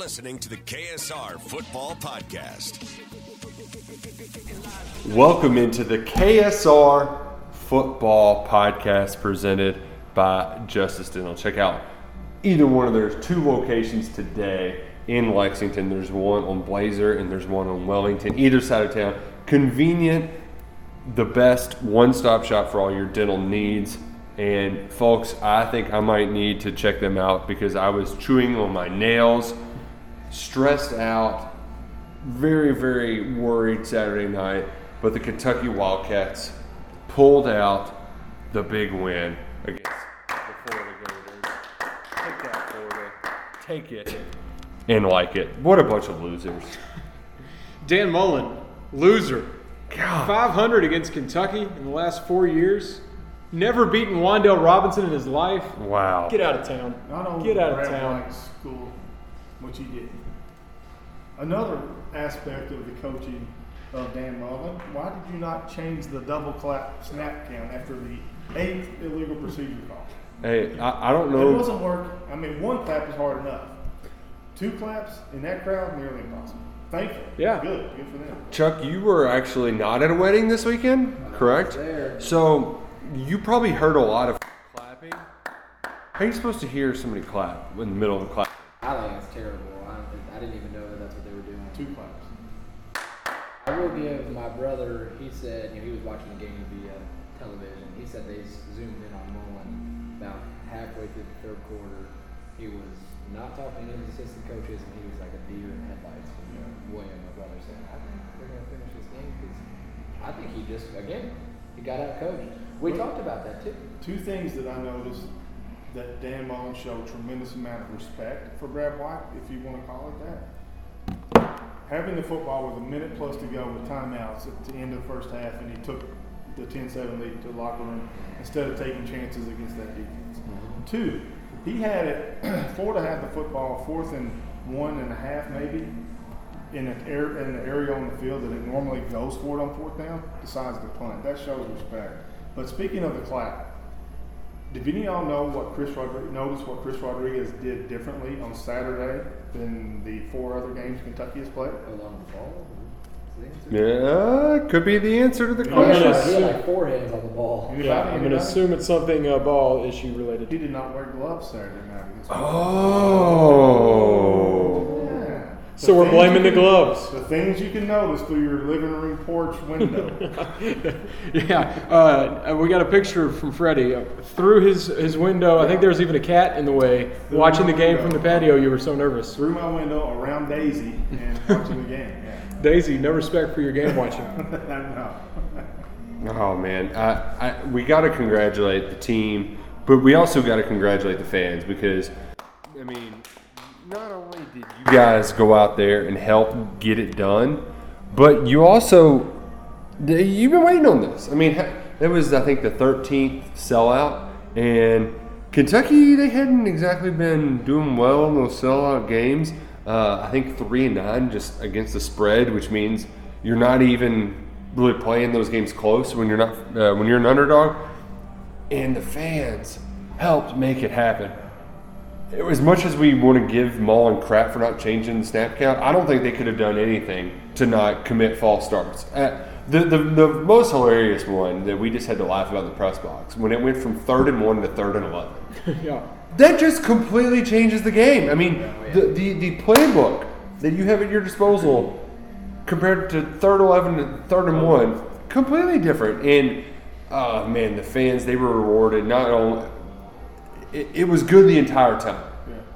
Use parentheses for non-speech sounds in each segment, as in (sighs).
Listening to the KSR Football Podcast. Welcome into the KSR Football Podcast presented by Justice Dental. Check out either one of their two locations today in Lexington. There's one on Blazer and there's one on Wellington, either side of town. Convenient, the best one stop shop for all your dental needs. And folks, I think I might need to check them out because I was chewing on my nails, stressed out, very, very worried Saturday night, but the Kentucky Wildcats pulled out the big win against the Florida Gators. Take that, Florida. Take it and like it. What a bunch of losers. Dan Mullen, loser. God. 500 against Kentucky in the last four years. Never beaten Wandale Robinson in his life. Wow. Get out of town. Not only Get out of town. White's school, which he didn't. Another aspect of the coaching of Dan Mullen, why did you not change the double clap snap count after the eighth illegal procedure call? Hey, I, I don't know. It know. wasn't working. I mean, one clap is hard enough. Two claps in that crowd, nearly impossible. Thankful. Yeah. Good. Good for them. Chuck, you were actually not at a wedding this weekend, correct? There. So you probably heard a lot of clapping. How are you supposed to hear somebody clap in the middle of a clap? I think it's terrible. I, I didn't even know that that's what they were doing. Two claps. I will give my brother. He said you know, he was watching the game via television. He said they zoomed in on Mullen about halfway through the third quarter. He was not talking to his assistant coaches, and he was like a deer in headlights. And you know, William, my brother, said, "I think we're gonna finish this game because I think he just again he got out coached." We talked about that too. Two things that I noticed that Dan Mullen showed tremendous amount of respect for Brad White, if you want to call it that. Having the football with a minute plus to go with timeouts at the end of the first half, and he took the 10-7 lead to the locker room instead of taking chances against that defense. Mm-hmm. Two, he had it. (clears throat) Florida had the football fourth and one and a half, maybe, in an air, in an area on the field that it normally goes for it on fourth down, decides to punt. That shows respect. But speaking of the clap, did any of y'all know what Chris Rodriguez notice what Chris Rodriguez did differently on Saturday than the four other games Kentucky has played? Hold on the ball. Is the answer? Yeah, could be the answer to the I'm question. gonna, He had like four hands on the ball. Yeah. I'm gonna assume it's something uh, ball issue related. He did not wear gloves Saturday night against. Oh. Yeah. So we're blaming you the gloves. The things you can notice through your living room porch window. (laughs) Yeah, uh, we got a picture from Freddie uh, through his, his window. I think there was even a cat in the way watching the game from the patio. You were so nervous. through my window around Daisy and (laughs) watching the game. Yeah. Daisy, no respect for your game watching. (laughs) I know. Oh man, I, I, we got to congratulate the team, but we also got to congratulate the fans because, I mean, not only did you guys go out there and help get it done, but you also you've been waiting on this. I mean, That was, I think, the 13th sellout. And Kentucky, they hadn't exactly been doing well in those sellout games. Uh, I think three and nine just against the spread, which means you're not even really playing those games close when you're not uh, when you're an underdog. And the fans helped make it happen. As much as we want to give Mullen crap for not changing the snap count, I don't think they could have done anything to not commit false starts. Uh, the, the, the most hilarious one that we just had to laugh about in the press box when it went from third and one to third and 11. (laughs) yeah. That just completely changes the game. I mean, the, the, the playbook that you have at your disposal compared to third 11 to third and one, completely different. And, uh, man, the fans, they were rewarded. Not only, it, it was good the entire time.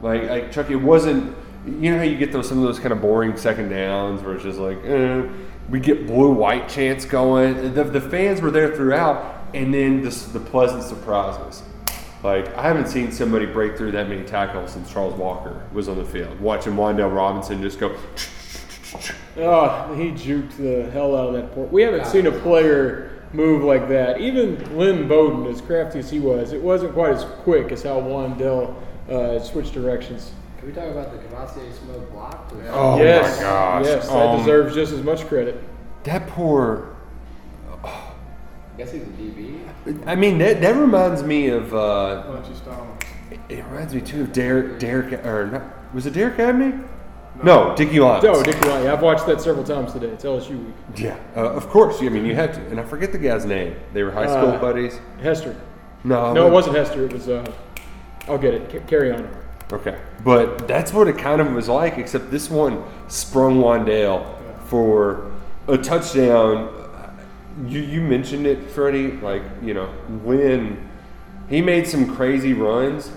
Like, like, Chuck, it wasn't, you know how you get those some of those kind of boring second downs where it's just like, eh, we get blue white chants going. The, the fans were there throughout, and then the, the pleasant surprises. Like I haven't seen somebody break through that many tackles since Charles Walker was on the field. Watching Wandale Robinson just go. Oh, he juked the hell out of that port. We haven't seen a player move like that. Even Lynn Bowden, as crafty as he was, it wasn't quite as quick as how Wandale uh, switched directions. Can we talk about the Kavosiey Smoke block? Oh yes, my gosh! yes, that Um, deserves just as much credit. That poor. I guess he's a DB. I mean, that, that reminds me of. Uh, Why don't you stop? it reminds me too of Derek. Derek or not? Was it Derek Abney? No, Dickie Lyons. Oh, Dickie Lyons. I've watched that several times today. It's LSU week. Yeah, uh, of course. I mean, you had to. And I forget the guy's name. They were high school Uh, buddies. Hester. No, No, it wasn't Hester. It was. Uh, I'll get it. Ca- carry on. Okay, but that's what it kind of was like, except this one sprung Wandale for a touchdown. You you mentioned it, Freddie. Like you know when he made some crazy runs,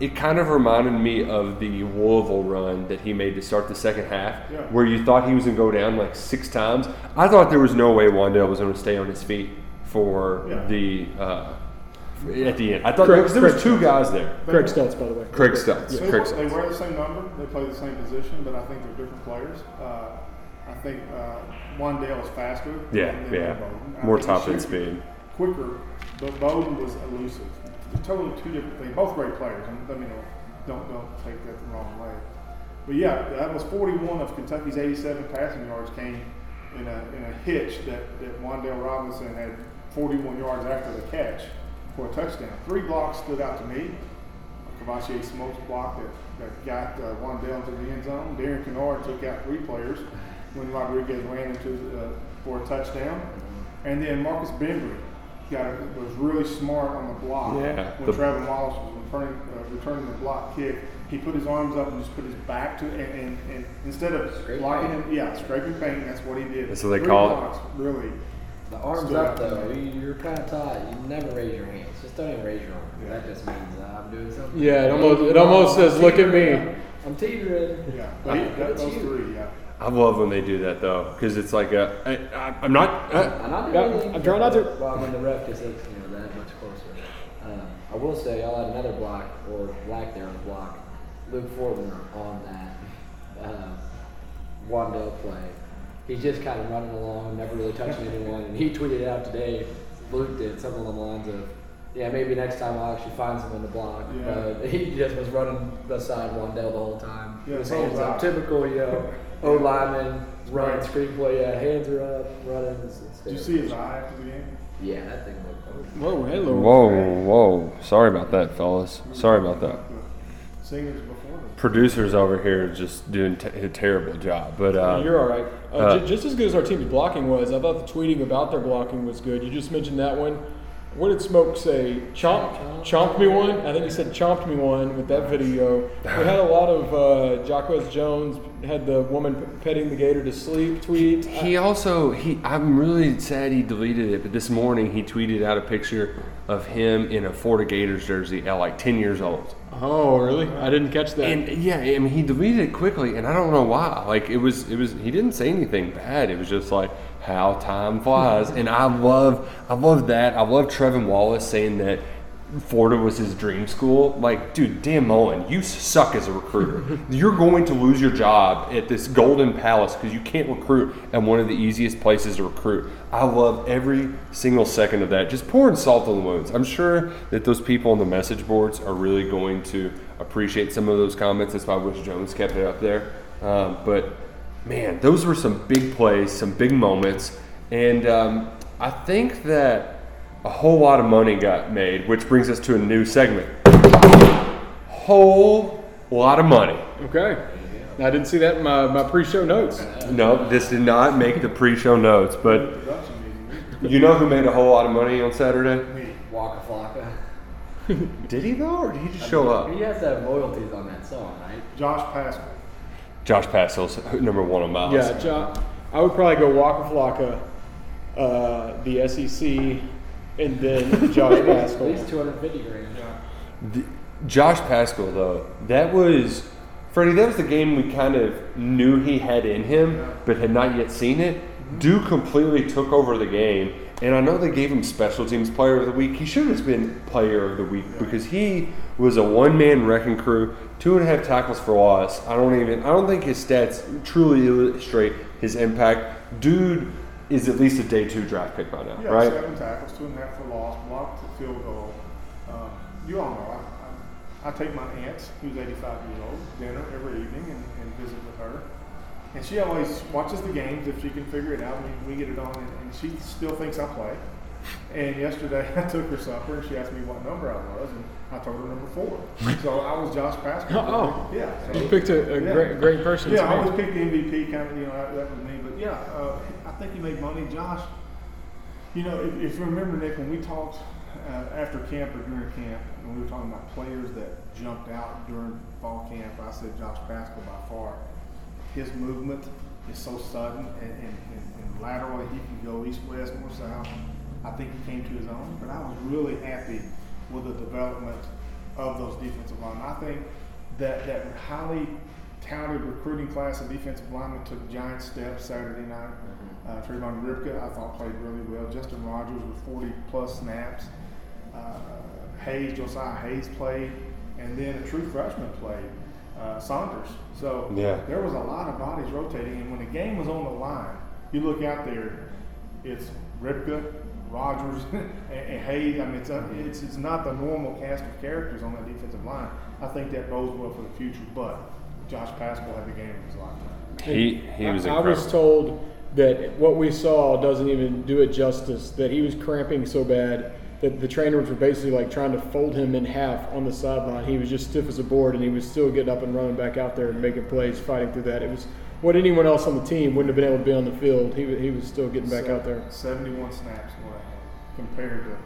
it kind of reminded me of the Louisville run that he made to start the second half, Yeah. where you thought he was going to go down like six times. I thought there was no way Wandale was going to stay on his feet for Yeah. the uh, at the end. I thought Correct, because there was correct. two guys there. Craig Stelz, by the way. Craig Stutz. They, Craig they wear the same number. They play the same position, but I think they're different players. Uh, I think uh, Wandale is faster. Yeah, than yeah. Bowden. More top end speed. Quicker, but Bowden was elusive. Totally two different things. Both great players. I mean, me know. Don't don't take that the wrong way. But yeah, that was 41 of Kentucky's 87 passing yards came in a in a hitch that that Wandale Robinson had 41 yards after the catch for a touchdown. Three blocks stood out to me. Kavosiey Smokes block that, that got uh, Wandale into the end zone. Darian Kinnard took out three players when Rodriguez ran into uh, for a touchdown. And then Marcus Bembry got a, was really smart on the block Yeah, when the- Trevin Wallace was returning, uh, returning the block kick. He put his arms up and just put his back to it, and, and, and instead of Scrape blocking paint. him, yeah, scraping paint. That's what he did. That's what they Three call it. Really, The arms up out though, you- you're kind of taught. You never raise your hands. Just don't even raise your arms. That just means uh, I'm doing something. Yeah, it almost it almost says, "Look at me." I'm teetering. yeah. But he, that, those you. three, yeah. I love when they do that though, because it's like a. I, I, I'm not. Uh, I'm not Yeah, doing. I'm trying not to. Well, when the ref just looks, you know, that much closer. Um, I will say, I'll add another block or lack there of block. Luke Fortner on that um, Wandale play. He's just kind of running along, never really touching anyone. And he tweeted out today, Luke did something along the lines of, "Yeah, maybe next time I'll actually find someone to block." Yeah. But he just was running beside Wandale the whole time. Yeah, His so hands up, typical, you know, (laughs) O lineman running Right. screenplay. Yeah, hands are up, running. It's, it's Did you see his eye after the game? yeah, that thing looked. Whoa, hello. whoa, whoa! Sorry about that, fellas. Sorry about that. Singers before. Producers over here just doing t- a terrible job, but uh, You're all right. Uh, uh, ju- just as good as our team's blocking was, I thought the tweeting about their blocking was good. You just mentioned that one. What did Smoke say? Chomp, chomped me one. I think he said chomped me one with that video. We had a lot of uh, Jacquez Jones had the woman petting the gator to sleep tweet. He also he I'm really sad he deleted it, but this morning he tweeted out a picture of him in a Florida Gators jersey at like 10 years old. oh, really? I didn't catch that. And yeah, I mean he deleted it quickly and I don't know why. Like it was it was he didn't say anything bad. It was just like how time flies. and I love I love that. I love Trevin Wallace saying that Florida was his dream school. Like, dude, Dan Mullen, you suck as a recruiter. (laughs) You're going to lose your job at this Golden Palace because you can't recruit at one of the easiest places to recruit. I love every single second of that. Just pouring salt on the wounds. I'm sure that those people on the message boards are really going to appreciate some of those comments. That's why I wish Jones kept it up there. Um, but man, those were some big plays, some big moments, and um, I think that a whole lot of money got made, which brings us to a new segment. Whole lot of money. Okay. I didn't see that in my, my pre-show notes. No, this did not make the pre-show notes, but you know who made a whole lot of money on Saturday? Waka Flocka. Did he though, or did he just show up? He has to have royalties on that song, right? Josh Paschal. Josh Paschal's number one on miles. Yeah, John, I would probably go Waka Flocka, uh, the SEC, and then (laughs) Josh At Paschal. least 250 grand. The- Josh Paschal, though, that was Freddie. That was the game we kind of knew he had in him, but had not yet seen it. Duke completely took over the game, and I know they gave him Special Teams Player of the Week. He should have been Player of the Week because he was a one-man wrecking crew, two and a half tackles for loss. I don't even. I don't think his stats truly illustrate his impact. Dude is at least a day two draft pick by now, Yeah, right? seven tackles, two and a half for loss, blocked the field goal. Uh, you all know, I, I, I take my aunt, who's 85 years old, dinner every evening and, and visit with her. And she always watches the games if she can figure it out. We, we get it on, and, and she still thinks I play. And yesterday (laughs) I took her supper, and she asked me what number I was, and I told her number four. (laughs) so I was Josh Paschal. Oh. yeah. so- You picked a, a Yeah. great, great person. yeah, I always picked the MVP kind of, you know, that, that was me. But yeah, uh, I think he made money. Josh, you know, if, if you remember, Nick, when we talked uh, after camp or during camp, when we were talking about players that jumped out during fall camp, I said Josh Paschal by far. His movement is so sudden and, and, and, and laterally, he can go east, west, north, south. I think he came to his own, but I was really happy with the development of those defensive linemen. I think that that highly touted recruiting class of defensive linemen took giant steps Saturday night. Uh, Trayvon Ripka, I thought played really well. Justin Rogers with 40 plus snaps. Uh, Hayes, Josiah Hayes played, and then a true freshman played, uh, Saunders. So Yeah. there was a lot of bodies rotating, and when the game was on the line, you look out there, it's Ripka, Rogers, (laughs) and, and Hayes. I mean, it's, a, it's it's not the normal cast of characters on that defensive line. I think that bodes well for the future, but Josh Paschal had the game of his lifetime. He he was I, I was told that what we saw doesn't even do it justice. That he was cramping so bad that the trainers were basically like trying to fold him in half on the sideline. He was just stiff as a board, and he was still getting up and running back out there and making plays, fighting through that. It was what anyone else on the team wouldn't have been able to be on the field. He, he was still getting back Se- out there. 71 snaps what I had compared to,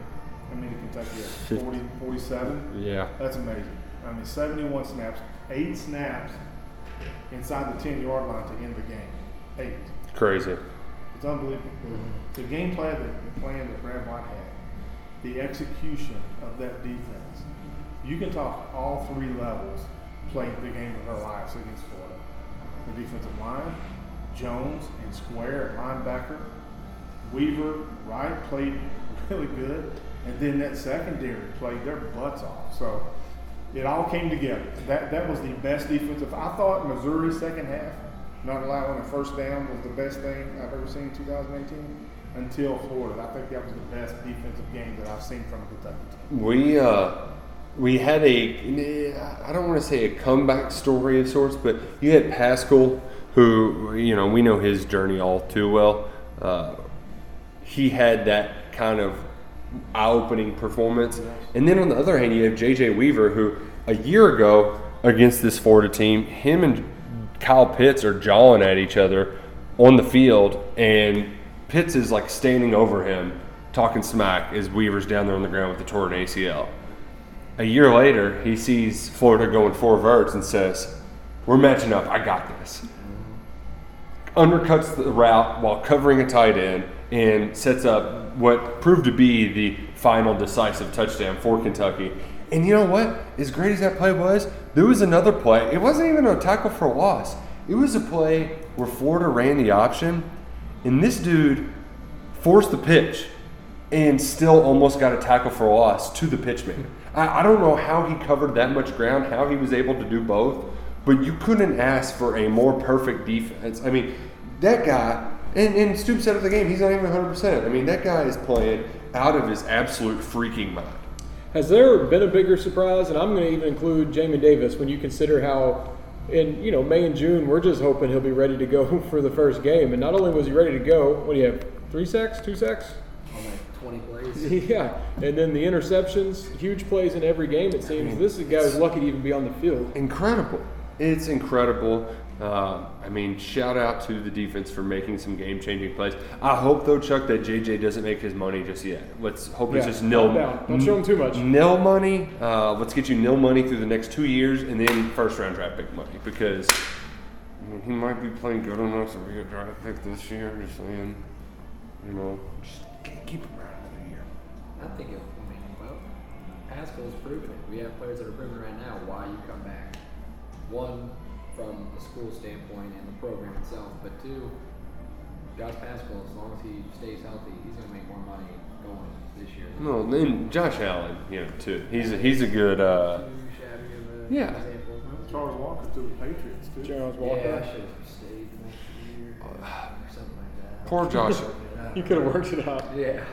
how many Kentucky had? 40, 47? yeah. That's amazing. I mean, 71 snaps, eight snaps inside the 10 yard line to end the game. Eight. Crazy. It's unbelievable. The game plan that the plan that Brad White had, the execution of that defense. You can talk all three levels played the game of their lives against Florida. The defensive line, Jones and Square at linebacker, Weaver, Wright played (laughs) really good, and then that secondary played their butts off. So it all came together. That that was the best defensive. I thought Missouri second half, not allowing a first down, was the best thing I've ever seen in 2018 until Florida. I think that was the best defensive game that I've seen from Kentucky. We uh, we had a I don't want to say a comeback story of sorts, but you had Paschal, who you know we know his journey all too well. Uh, he had that kind of eye-opening performance, and then on the other hand, you have J.J. Weaver, who a year ago against this Florida team, him and Kyle Pitts are jawing at each other on the field, and Pitts is like standing over him, talking smack as Weaver's down there on the ground with the torn ACL. A year later, he sees Florida going four verts and says, "We're matching up. I got this." Undercuts the route while covering a tight end and sets up what proved to be the final decisive touchdown for Kentucky. And you know what? As great as that play was, there was another play. It wasn't even a tackle for a loss. It was a play where Florida ran the option, and this dude forced the pitch and still almost got a tackle for loss to the pitchman. I, I don't know how he covered that much ground, how he was able to do both, but you couldn't ask for a more perfect defense. I mean, that guy, and, and Stoop said at the game, he's not even 100%. I mean, that guy is playing out of his absolute freaking mind. Has there been a bigger surprise? And I'm going to even include Jamin Davis when you consider how, in you know May and June, we're just hoping he'll be ready to go (laughs) for the first game. And not only was he ready to go, what do you have? Three sacks, two sacks? On like 20 plays. (laughs) Yeah, and then the interceptions, huge plays in every game. It seems this is a guy who's lucky to even be on the field. incredible. It's incredible. Uh, I mean, shout out to the defense for making some game-changing plays. I hope though, Chuck, that JJ doesn't make his money just yet. Let's hope it's Yeah, just nil. calm down. Don't show him too much. Nil money. Uh, let's get you nil money through the next two years, and then first-round draft pick money because I mean, he might be playing good enough to be a draft pick this year. Just saying, you know, just I think it, I mean, well, Paschal's proven it. We have players that are proving right now why you come back. One, from the school standpoint and the program itself, but two, Josh Paschal, as long as he stays healthy, he's going to make more money going this year. No, then Josh Allen, you know, too. He's a, he's a good. Uh, Too shabby of a Yeah. example. Charles Walker to the Patriots too. Charles Yeah, I Walker. should have stayed the next year or something like that. poor Josh. (laughs) You could have worked it out. Yeah.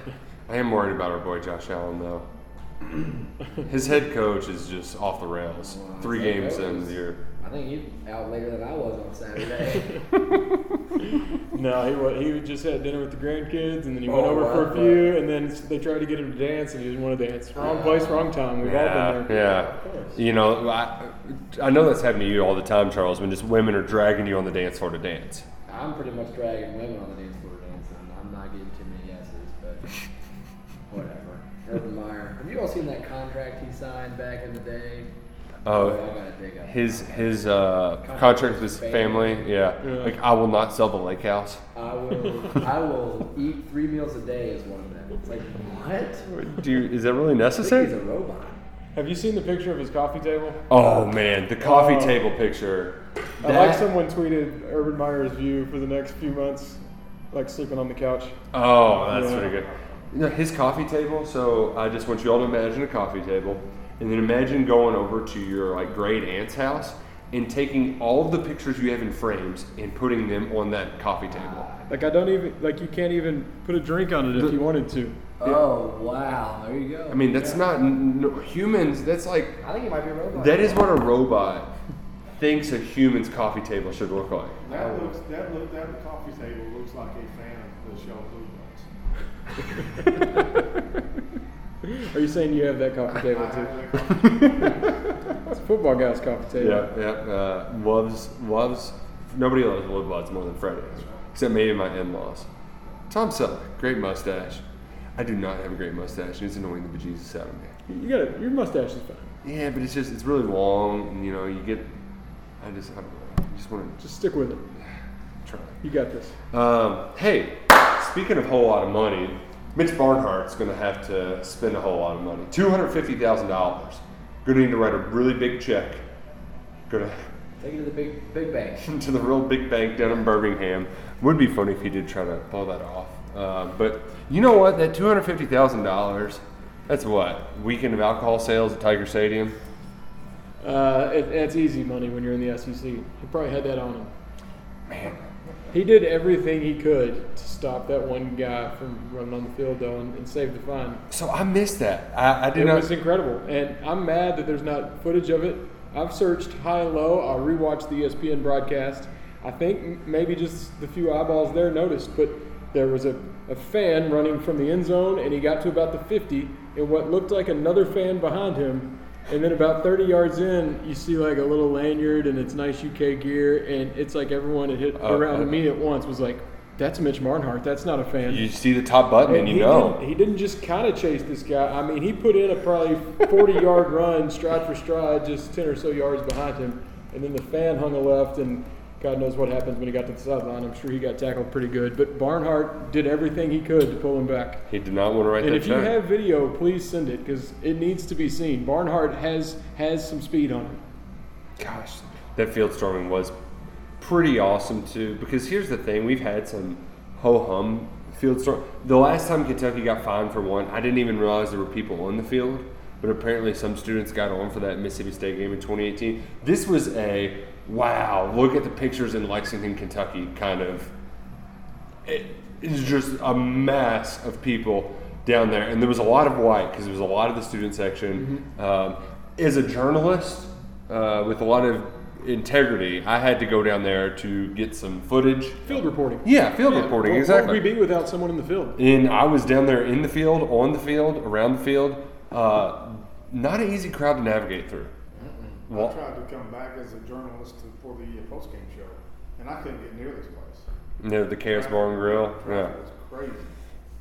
I am worried about our boy Josh Allen though. His head coach is just off the rails. Three games in is- the year. I think he's out later than I was on Saturday. (laughs) No, he wa he just had dinner with the grandkids, and then he went Oh, over for a few, and then they tried to get him to dance, and he didn't want to dance. Wrong oh. place, wrong time. We've all Yeah, been there. yeah. Of course. You know, I, I know that's happened to you all the time, Charles. When just women are dragging you on the dance floor to dance. I'm pretty much dragging women on the dance floor dancing. I'm not getting too many yeses, but whatever. Urban Meyer. Have you all seen that contract he signed back in the day? Oh, I gotta dig up. his his uh, contract with his family. Yeah. Yeah. like I will not sell the lake house. I will. I will eat three meals a day as one of them. It's like what? Do you, is that really I think he's a robot. Have you seen the picture of his coffee table? Oh man, the coffee Oh. table picture. I like someone tweeted Urban Meyer's view for the next few months, like sleeping on the couch. Oh, that's Yeah. pretty good. You know, his coffee table. So I just want you all to imagine a coffee table, and then imagine going over to your like great aunt's house and taking all of the pictures you have in frames and putting them on that coffee table. Like I don't even like you can't even put a drink on it if you wanted to. Oh wow! There you go. I mean, that's not no, humans. That's like I think it might be a robot. that is what a robot thinks a human's coffee table should look like. That looks that look that coffee table looks like a fan of the show Blue Bloods. Are you saying you have that coffee table too? (laughs) It's a football guy's coffee table. Yeah, yeah. Uh, loves loves. Nobody loves Blue Bloods more than Freddie, except maybe my in-laws. Tom Selleck, great mustache. I do not have a great mustache, and it's annoying the bejesus out of me. You got. Your mustache is fine. Yeah, but it's just it's really long, and you know you get. I just I, don't know, I just want to Just stick with it. (sighs) try. You got this. Um, hey, speaking of a whole lot of money, Mitch Barnhart's going to have to spend a whole lot of money. Two hundred fifty thousand dollars. Going to need to write a really big check. Going to Take it to the big big bank. (laughs) to the real big bank down in Birmingham. Would be funny if he did try to pull that off. Uh, but you know what? That two hundred fifty thousand dollars. That's what weekend of alcohol sales at Tiger Stadium. Uh, it, it's easy money when you're in the SEC. He probably had that on him. Man, He did everything he could to stop that one guy from running on the field, though, and, and save the fine. so I missed that. I, I did It not. was incredible, and I'm mad that there's not footage of it. I've searched high and low. I'll rewatch the ESPN broadcast. I think maybe just the few eyeballs there noticed, but there was a, a fan running from the end zone, and he got to about the 50, and what looked like another fan behind him. And then about 30 yards in, you see like a little lanyard, and it's nice UK gear, and it's like everyone had hit Oh, around okay. Uh. me at once was like, "That's Mitch Barnhart. That's not a fan." You see the top button and, he you know. Didn't, he didn't just kind of chase this guy. I mean, he put in a probably 40 yard run, stride for stride, just 10 or so yards behind him. And then the fan hung a left, and God knows what happens when he got to the sideline. I'm sure he got tackled pretty good. But Barnhart did everything he could to pull him back. He did not want to write And that And if you have video, please send it because it needs to be seen. Barnhart has has some speed on him. Gosh, that field storming was pretty awesome too. Because here's the thing: we've had some ho hum field storm. The last time Kentucky got fined for one, I didn't even realize there were people on the field. But apparently, some students got on for that Mississippi State game in 2018. This was a wow! Look at the pictures in Lexington, Kentucky. Kind of, it, it's just a mass of people down there, and there was a lot of white because there was a lot of the student section. Um, as a journalist uh, with a lot of integrity, I had to go down there to get some footage. Field reporting. Yeah, field Yeah, reporting exactly. What would we be without someone in the field? And I was down there in the field, on the field, around the field. Uh, not an easy crowd to navigate through. I tried to come back as a journalist to, for the post-game show, and I couldn't get near this place. Near the Chaos Bar and Grill. Yeah. It was crazy.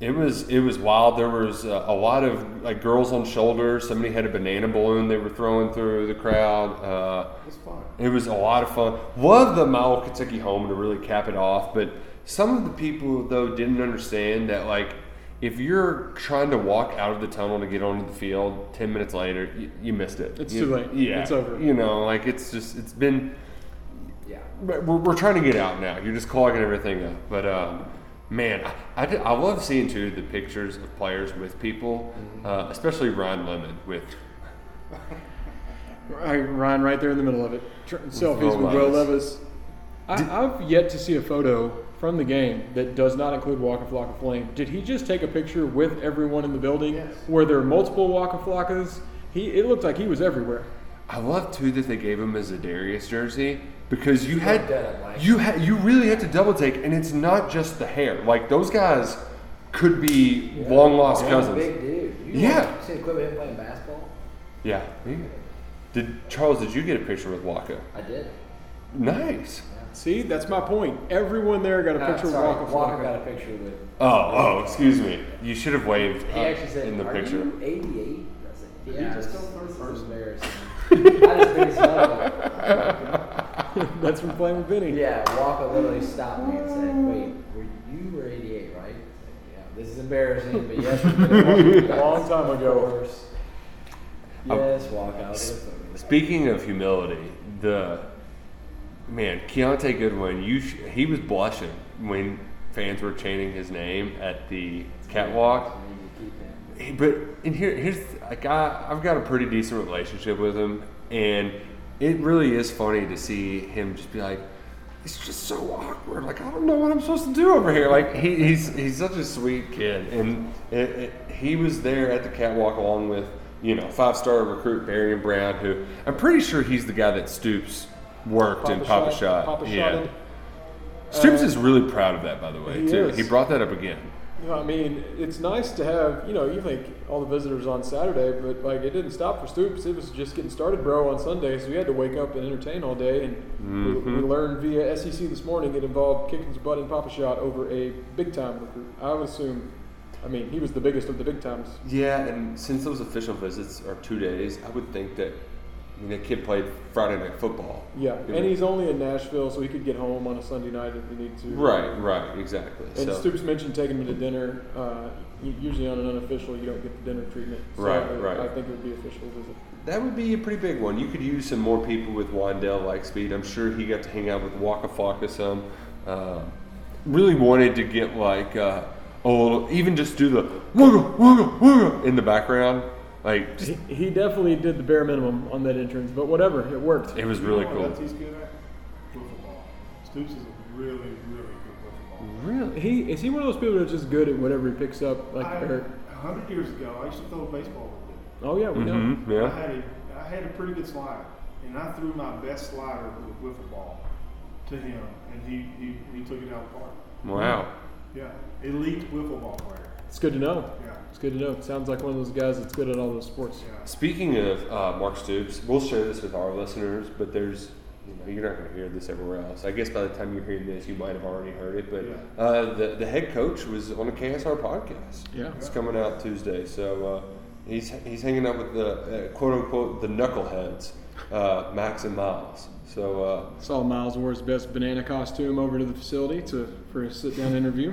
It was it was wild. There was uh, a lot of like girls on shoulders. Somebody had a banana balloon they were throwing through the crowd. Uh, It was fun. it was a lot of fun. Love the Mile Kentucky home to really cap it off. But some of the people though didn't understand that like if you're trying to walk out of the tunnel to get onto the field, ten minutes later you, you missed it. It's You- too late. Yeah, It's over. You know, like it's just it's been Yeah. we're, we're trying to get out now. You're just clogging everything up. But um, man, I, I, did- I love seeing too the pictures of players with people, uh, especially Ryan Lemon with. (laughs) Ryan, right there in the middle of it. Selfies with Will Levis. Levis. I, I've yet to see a photo from the game that does not include Waka Flocka Flame. Did he just take a picture with everyone in the building? Yes. Were there are multiple Waka Flockas? He, it looked like he was everywhere. I love too that they gave him a Darius jersey because you had at you had you really had to double take, and it's not just the hair. Like those guys could be long lost He's cousins. Big dude. You Yeah. See the clip of him playing basketball? Yeah. yeah. Did Charles? Did you get a picture with Waka? I did. Nice. See, that's my point. Everyone there got a Uh, picture sorry, of Waka Walker Flocka. got a picture with. Oh, oh, excuse me. You should have waved He up actually said, in the "Are picture. you 88?" I said, "Yeah." just this- go third this is embarrassing. I just made That's from playing with Vinny. Yeah, Walker literally stopped me and said, "Wait, were you were 88, right?" I said, yeah, this is embarrassing, but yes, it's been A long time Of ago. course. Yes, walk out. Speaking of humility, the man Kiyaunta Goodwin, you sh- he was blushing when fans were chanting his name at the catwalk. But and here, here's like I, I've got a pretty decent relationship with him, and it really is funny to see him just be like, it's just so awkward. Like I don't know what I'm supposed to do over here. Like he, he's he's such a sweet kid, and it, it, he was there at the catwalk along with you know five star recruit Barion Brown, who I'm pretty sure he's the guy that Stoops worked in Pop-A-Shot. Papa yeah. Shotted. Stoops uh, is really proud of that, by the way. He too. is. He brought that up again. You know, I mean, it's nice to have, you know, you think all the visitors on Saturday, but like it didn't stop for Stoops. It was just getting started, bro, on Sunday. So we had to wake up and entertain all day. And we, we mm-hmm. learned via SEC this morning it involved kicking his butt in Pop-A-Shot over a big time recruit. I would assume, I mean, he was the biggest of the big times. Yeah, and since those official visits are two days, I would think that That kid played Friday night football. Yeah, and know? he's only in Nashville, so he could get home on a Sunday night if he needed to. right, right, exactly. And so, Stoops mentioned taking him to dinner. Uh, usually on an unofficial, you don't get the dinner treatment. So Right, I, right. I think it would be official visit. that would be a pretty big one. You could use some more people with Wandale like speed. I'm sure he got to hang out with Waka Flocka some. Uh, really wanted to get like uh, a little, even just do the in the background. Like, just, He, he definitely did the bare minimum on that entrance, but whatever, it worked. it was You really know cool. what else he's good at? Wiffle ball. Stoops is a really, really good wiffle ball. Really? He is he one of those people that's just good at whatever he picks up, like Eric. a hundred years ago, I used to throw a baseball with him. Oh yeah, we know. Mhm, I yeah. had a, I had a pretty good slider, and I threw my best slider with a wiffle ball to him, and he, he, he took it out of the park. Wow. Yeah, elite wiffle ball player. It's good to know. It's good to know. Sounds like one of those guys that's good at all those sports. Speaking of uh, Mark Stoops, we'll share this with our listeners, but there's, you know, you're not going to hear this everywhere else. I guess by the time you're hearing this, you might have already heard it. But Yeah. uh, the the head coach was on a KSR podcast. Yeah. it's coming out Tuesday, so uh, he's he's hanging out with the uh, quote unquote the knuckleheads, uh, Max and Miles. So uh, Saw Miles wore his best banana costume over to the facility to for a sit down interview.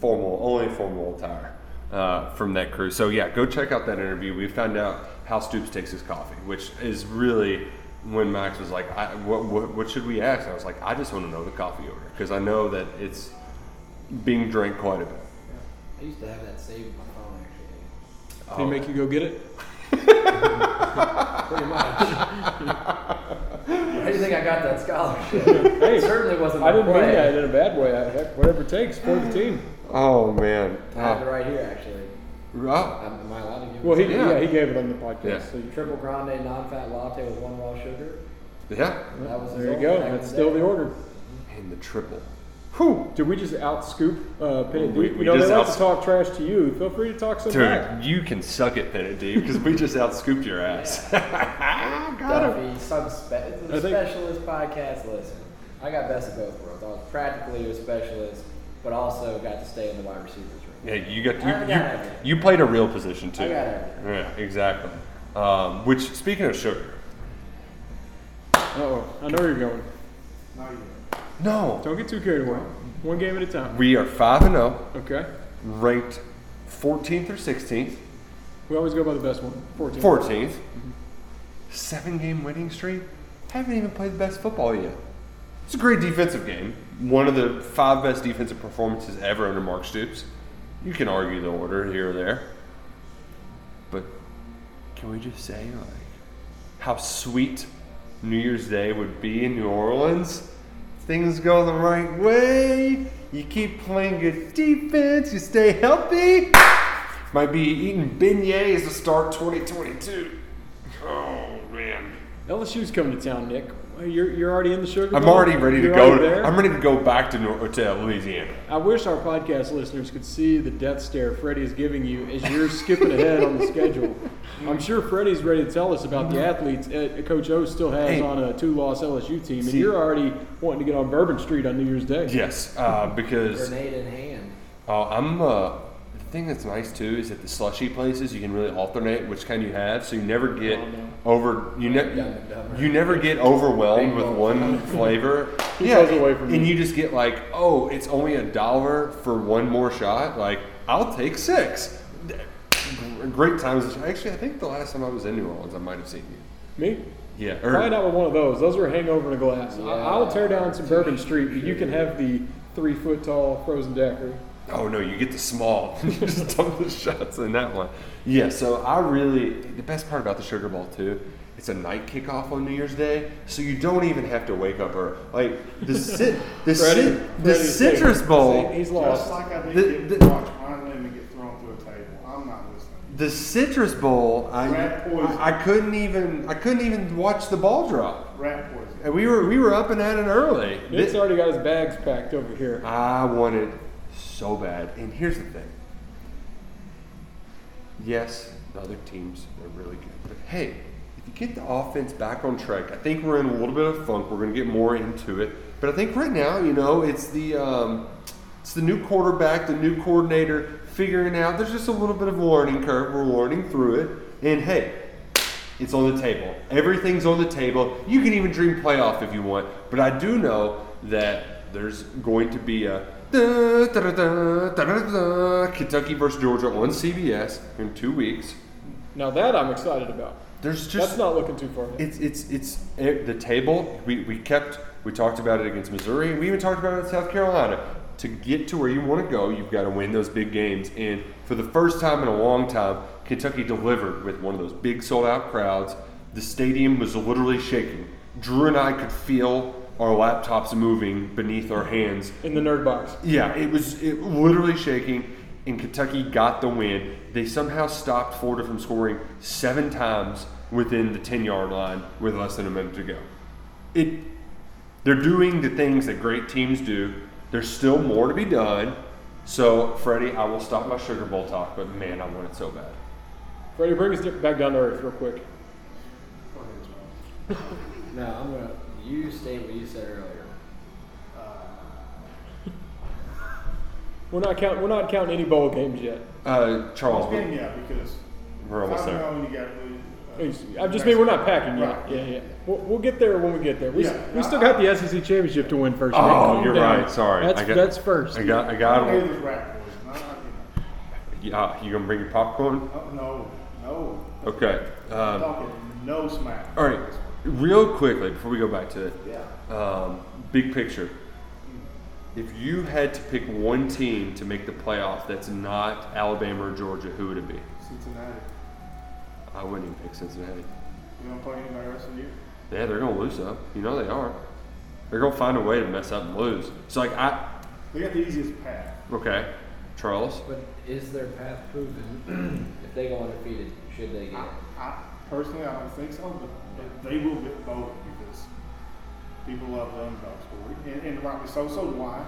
formal, only formal attire uh, from that crew. So yeah, go check out that interview. We found out how Stoops takes his coffee, which is really when Max was like, I, what, what, "What should we ask?" I was like, "I just want to know the coffee order because I know that it's being drank quite a bit." I used to have that saved in my phone actually. Did he make you go get it? (laughs) Pretty much. How do you think I got that scholarship? Hey, it certainly wasn't. I didn't my mean that in a bad way. I, heck, whatever it takes for the team. Oh man. I have it right here actually. Am am I allowed to give? Well, he it? yeah. Yeah. he gave it on the podcast. Yeah. So you, triple grande non-fat latte with one raw sugar. Yeah. That was his there you old go. back in That's the still day. the order. And the triple. Whew. Did we just out scoop uh, Penny We- Deep? we You know, they just like out- to talk trash to you. Feel free to talk some back. Dude, you can suck it, Pennant Deep, because we just outscooped your ass. (laughs) Duffy, some spe- it's a I think- specialist podcast. Listen, I got best of both worlds. I was practically a specialist, but also got to stay in the wide receivers room. Yeah, you got I you, got you, everything. you played a real position too. I got everything. Yeah, exactly. Um, which speaking of sugar, Oh, I know where you're going. Not yet. no, Don't get too carried away. One game at a time. we are five and zero, Okay. ranked 14th or 16th, We always go by the best one. 14th. 14th, seven game winning streak. Haven't even played the best football yet. It's a great defensive game. One of the five best defensive performances ever under Mark Stoops. You can argue the order here or there, but can we just say like how sweet New Year's Day would be in New Orleans? Things go the right way. You keep playing good defense. You stay healthy. Might be eating beignets to start 2022. Oh man. LSU's coming to town, Nick. You're, you're already in the Sugar I'm Bowl? already ready to You're go. already there? I'm ready to go back to, Nor- to Louisiana. I wish our podcast listeners could see the death stare Freddie is giving you as you're skipping ahead on the (laughs) schedule. I'm sure Freddie's ready to tell us about the athletes uh, Coach O still has Hey. on a two-loss LSU team, and See- you're already wanting to get on Bourbon Street on New Year's Day. Yes, uh, because Grenade in hand. uh, I'm. Uh, the thing that's nice too is that the slushy places you can really alternate which kind you have, so you never get Oh, no. over. You Dumb never. and You never get overwhelmed with one (laughs) flavor. Yeah, goes away from and you just get like, oh, it's only a dollar for one more shot. Like, I'll take six. Great times. Actually, I think the last time I was in New Orleans, I might have seen you. Me? Yeah, or- Probably not with one of those. Those were hangover in a glass. I, Yeah. I'll tear down some Bourbon Street, but you can have the three-foot-tall frozen daiquiri. Oh no, you get the small. you (laughs) just dump the shots in that one. Yeah, so I really the best part about the Sugar Bowl too, it's a night kickoff on New Year's Day, so you don't even have to wake up early. Like the (laughs) cit, the, Freddie? cit, the Citrus safe. Bowl, He's Just lost. like I did The- get the- watch Ryan Lemon get thrown through a table. I'm not listening. the Citrus Bowl. I, Rat poison. I I couldn't even I couldn't even watch the ball drop. Rat poison. And we were we were up and at it early. Nick's Thi- already got his bags packed over here. I wanted so bad. And here's the thing. Yes, the other teams are really good. But hey, if you get the offense back on track, I think we're in a little bit of funk. We're going to get more into it. But I think right now, you know, it's the um, it's the new quarterback, the new coordinator figuring out. There's just a little bit of a learning curve. We're learning through it. And hey, it's on the table. Everything's on the table. You can even dream playoff if you want. But I do know that there's going to be a da, da, da, Kentucky versus Georgia on CBS in two weeks. Now that I'm excited about. There's just That's not looking too far. it's it's it's it, the table. We, we kept we talked about it against Missouri. We even talked about it in South Carolina. To get to where you want to go, you've got to win those big games. And for the first time in a long time, Kentucky delivered with one of those big sold out crowds. The stadium was literally shaking. Drew and I could feel our laptops moving beneath our hands in the nerd box. yeah, it was it literally shaking, and Kentucky got the win. They somehow stopped Florida from scoring seven times within the ten yard line with less than a minute to go. It, they're doing the things that great teams do. There's still more to be done. So, Freddie, I will stop my Sugar Bowl talk, but man, I want it so bad. Freddie, bring us back down to earth real quick. No, (laughs) I'm gonna. You state what you said earlier. We're not counting. We're not counting any bowl games yet. Uh, Charles, Well, yeah, because we're almost five and there. oh, and you got to lose. uh, I just mean we're not packing yet. Right. Yeah, yeah. We'll, we'll get there when we get there. We, Yeah. we still got the SEC championship to win first. Oh, Nick. Calm you're down. right. Sorry, That's I got- that's first. I got, I I got gave him. rat poison. I, I, Yeah, you gonna bring your popcorn? oh, no, no. Okay. I'm Um, talking no smack. All right, real quickly before we go back to it, Yeah. um, big picture. If you had to pick one team to make the playoff that's not Alabama or Georgia, who would it be? Cincinnati. I wouldn't even pick Cincinnati. You don't play anybody the rest of the year? Yeah, they're gonna lose though. You know they are. They're gonna find a way to mess up and lose. So like I, They got the easiest path. okay, Charles. But is their path proven? (clears throat) if they go undefeated, should they get? I, I personally, I don't think so, but, but they will get voted because people love the underdog story, and, and rightly so. So do I.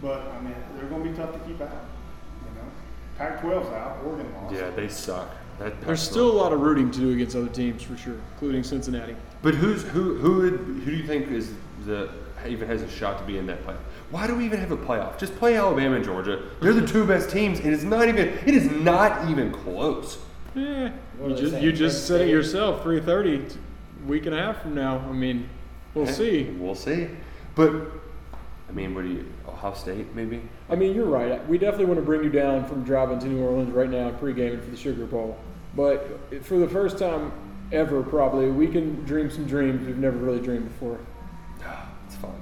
But I mean, they're going to be tough to keep out. You know, Pac-12's out. Oregon lost. Yeah, they suck. That There's still a lot of rooting to do against other teams for sure, including Cincinnati. But who's who? Who would, who do you think is the even has a shot to be in that playoff? Why do we even have a playoff? Just play Alabama and Georgia. They're the two best teams, and it's not even. It is not even close. What you are they just saying? you just said it yourself. Three thirty, week and a half from now. I mean, we'll see. We'll see. But I mean, what do you? Ohio State, maybe. I mean, you're right. We definitely want to bring you down from driving to New Orleans right now and pre-gaming for the Sugar Bowl. But for the first time ever, probably we can dream some dreams we've never really dreamed before. It's fun.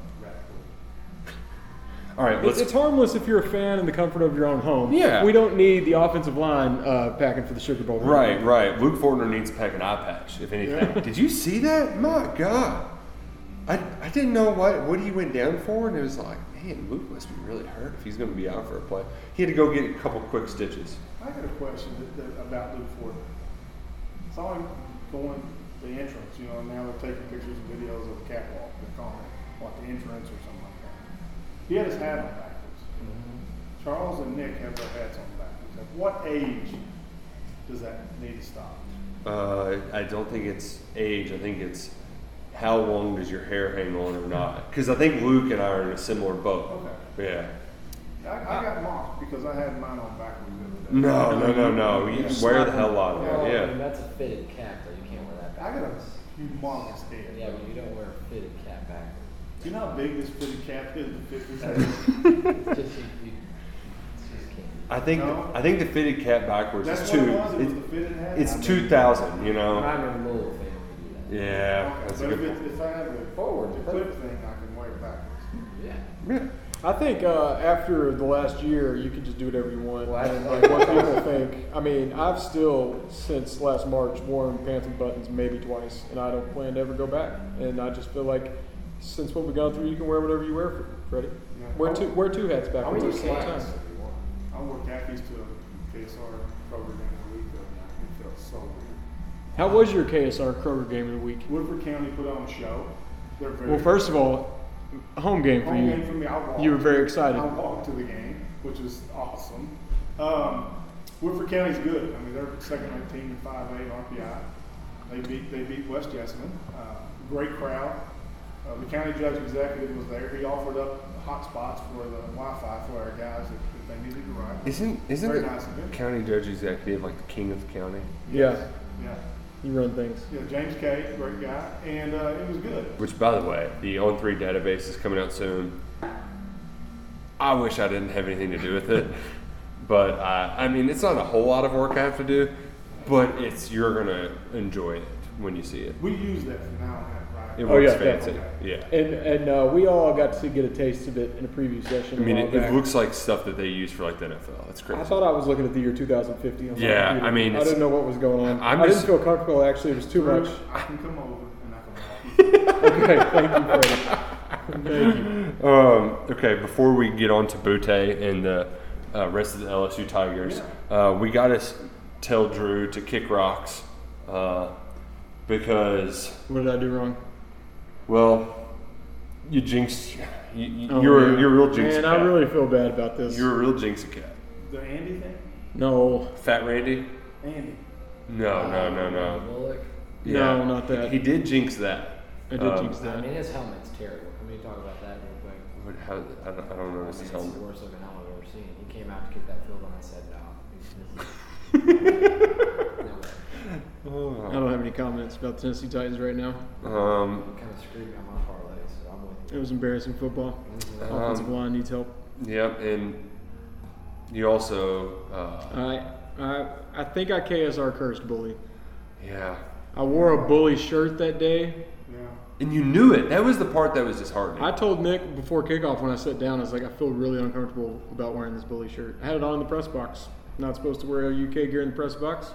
All right, It's, let's. it's harmless if you're a fan in the comfort of your own home. Yeah. we don't need the offensive line uh, packing for the Sugar Bowl. Right, right. Luke Fortner needs to pack an eye patch, if anything. (laughs) Did you see that? My God. I, I didn't know what, what he went down for, and it was like, man, Luke must be really hurt if he's going to be out for a play. He had to go get a couple quick stitches. I got a question that, that, about Luke Fortner. Saw him going the entrance, you know, and now they're taking pictures and videos of the catwalk. They're calling it, what, the entrance or something like that. He had his hat on backwards. Charles and Nick have their hats on backwards. At what age does that need to stop? Uh, I don't think it's age. I think it's how long does your hair hang on or not. Because I think Luke and I are in a similar boat. Okay. Yeah. I, I got mocked because I had mine on backwards the other day. No, no, no, no. You Yeah. wear the hell out of Well, it. I mean, that's a fitted cap, though. You can't wear that I got a humongous head. Yeah, but you don't wear a fitted cap backwards. Do you know how big this fitted cap is to fit this head? just you, you just can't. I think No. I think the fitted cap backwards That's is what two. it was. It was It's, the fitted hat. it's I mean- two thousand. You know. I'm a little fan to do that. Yeah. Okay, That's a but if, good. it, if I have the Forward, the clip thing, I can wear it backwards. Yeah. Yeah. I think uh, after the last year, you can just do whatever you want. Well, I- and like what people think. I mean, I've still since last March worn pants and buttons maybe twice, and I don't plan to ever go back. And I just feel like since what we've gone through, you can wear whatever you wear, for Freddie. Yeah. Wear two wear two hats backwards at the same time. I wore khakis to a KSR program in a week ago. It felt so weird. How was your KSR Kroger game of the week? Woodford County put on a show. They're very Well, first of all, home game for home you. game for me. I walked. You were very excited. I walked to the game, which was awesome. Um, Woodford County's good. I mean, they're second ranked team in 5A RPI. They beat they beat West Jessamine. Uh, great crowd. Uh, the county judge executive was there. He offered up hot spots for the Wi-Fi for our guys if, if they needed to ride. Isn't isn't Very the nice of him. county judge executive like the king of the county? Yeah, Yeah. you run things. Yeah, James Kay, great guy, and uh, it was good. Which, by the way, the On Three database is coming out soon. I wish I didn't have anything to do with it, (laughs) but uh, I mean, it's not a whole lot of work I have to do, but it's you're gonna enjoy it when you see it. We use that from now on, right? It Oh, looks yeah, fancy. definitely. Yeah. And and uh, we all got to get a taste of it in a preview session. I mean, a while it, it back. looks like stuff that they use for like the NFL. That's crazy. I thought I was looking at the year 2050. on my Yeah, computer. I mean, I it's- didn't know what was going on. I'm I didn't feel comfortable. Actually, it was too much. (laughs) I can come over and I can walk you. (laughs) Okay, thank you, Freddie. Thank you. Um, okay, before we get on to Boutte and the uh, rest of the LSU Tigers, uh, we got to tell Drew to kick rocks uh, because, What did I do wrong? Well, you jinxed. You, you, Oh, you're, yeah. you're a real jinx. Man, cat. I really feel bad about this. You're a real jinx cat. The Andy thing? no, Fat Randy? Andy. No, no, no, no. Bullock. No, not that. He, he did jinx that. I did Um, jinx I that. mean, his helmet's terrible. Can we talk about that real quick? What, how, I, don't, I don't know I this mean, is it's helmet. the worst looking helmet I've ever seen. He came out to kick that field, and I said, no. (laughs) (laughs) This is- no way. I don't have any comments about the Tennessee Titans right now. Um, Kind of screwed me on my parlay, so I'm with It was embarrassing football. Offensive line needs help. yep, and you also, uh, I, I, I think I KSR cursed bully. yeah. I wore a bully shirt that day, Yeah. and you knew it. That was the part that was disheartening. I told Nick before kickoff when I sat down, I was like, I feel really uncomfortable about wearing this bully shirt. I had it on in the press box. Not supposed to wear a UK gear in the press box.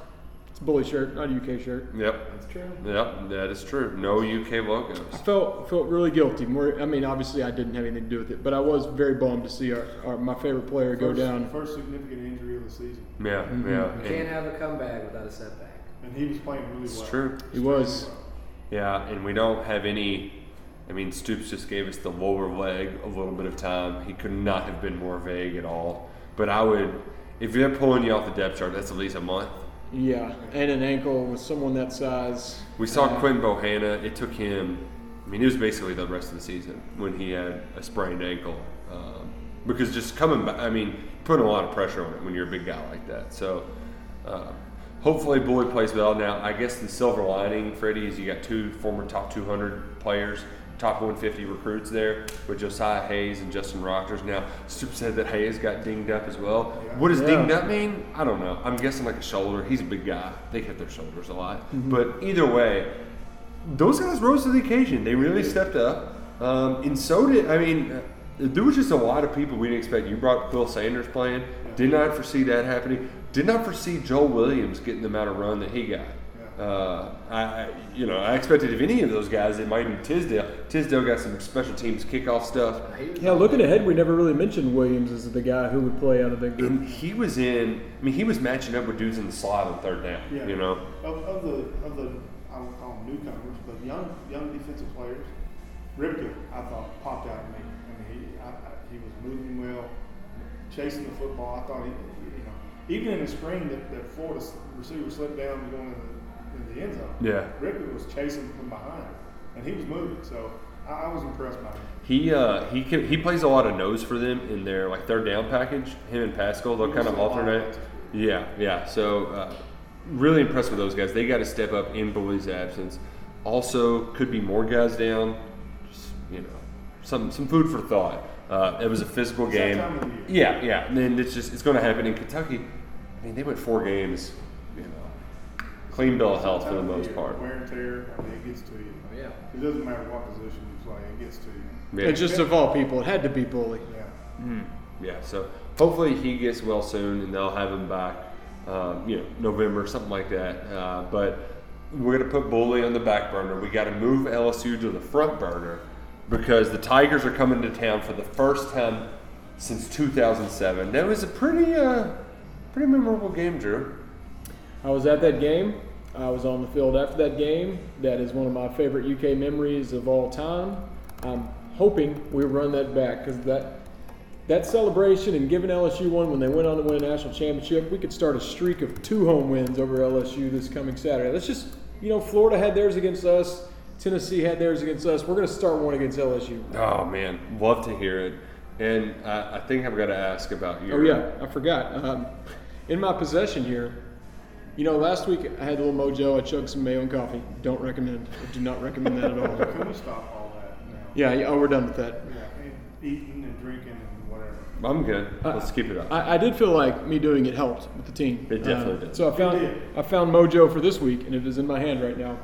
It's a bully shirt, not a UK shirt. yep, That's true. yep, that is true. No UK logos. I felt felt really guilty. More, I mean, obviously I didn't have anything to do with it, but I was very bummed to see our, our my favorite player go First, down. First significant injury of the season, Yeah, Mm-hmm. yeah, You can't have a comeback without a setback. and he was playing really it's well. true. He was. Yeah, and we don't have any. I mean, Stoops just gave us the lower leg a little bit of time. He could not have been more vague at all. But I would, if they're pulling you off the depth chart, that's at least a month. Yeah, and an ankle with someone that size. We saw Uh, Quinton Bohanna. It took him. I mean, it was basically the rest of the season when he had a sprained ankle. Um, because just coming back, I mean, putting a lot of pressure on it when you're a big guy like that. So, uh, hopefully, Bully plays well. Now, I guess the silver lining, Freddie, is you got two former top 200 players, top 150 recruits there with Josaih Hayes and Justin Rogers. Now, Stoop said that Hayes got dinged up as well. What does Yeah. dinged up mean? I don't know. I'm guessing like a shoulder. He's a big guy. They hit their shoulders a lot. But either way, those guys rose to the occasion. They really stepped up. Um, and so did, I mean, there was just a lot of people we didn't expect. You brought Quill Sanders playing. Did not foresee that happening. Did not foresee Joel Williams getting the amount of run that he got. Uh, I, I, you know, I expected if any of those guys, it might be Tisdale. Tisdale got some special teams kickoff stuff. Yeah, looking ahead, we never really mentioned Williams as the guy who would play out of the group. And he was in. I mean, he was matching up with dudes in the slot on third down. Yeah. You know, Of, of the of the I would call them newcomers, but young young defensive players, Ripka I thought popped out at me. I mean, he I, I, he was moving well, chasing the football. I thought he, you know, even in the screen that, that Florida receiver slipped down and going in the, in the end zone. Yeah. Ripka was chasing from behind, and he was moving. So I, I was impressed by him. he uh, he can, he plays a lot of nose for them in their like third down package. Him and Paschal, they'll kind of a lot of alternate. Yeah, yeah. So uh, really impressed with those guys. They got to step up in Bully's absence. Also, could be more guys down. Just you know, some some food for thought. Uh, it was a physical game. time of the year. Yeah, yeah. And then it's just it's going to happen in Kentucky. I mean, they went four games. You know, clean bill of health for the most part. Wear and tear. I mean, it gets to you. Oh, yeah. It doesn't matter what position you play. It gets to you. Yeah. And just of all people, it had to be Bully. Yeah. Yeah, so hopefully he gets well soon and they'll have him back, um, you know, November, something like that. Uh, but we're going to put Bully on the back burner. We got to move LSU to the front burner because the Tigers are coming to town for the first time since 2007. That was a pretty, uh, pretty memorable game, Drew. I was at that game. I was on the field after that game. That is one of my favorite UK memories of all time. I'm hoping we run that back because that that celebration and giving LSU one when they went on to win a national championship, we could start a streak of two home wins over LSU this coming Saturday. Let's just, you know, Florida had theirs against us. Tennessee had theirs against us. We're going to start one against LSU. Oh, man, love to hear it. And I, I think I've got to ask about your. Oh yeah, I forgot. Um, in my possession here, you know, last week I had a little mojo. I chugged some mayo and coffee. Don't recommend. I do not recommend that at all. (laughs) Can we stop all that now? Yeah, yeah, oh, we're done with that. Yeah, and eating and drinking and whatever. I'm good. Let's keep it up. I, I did feel like me doing it helped with the team. It definitely Uh, did. So I found did. I found mojo for this week, and it is in my hand right now,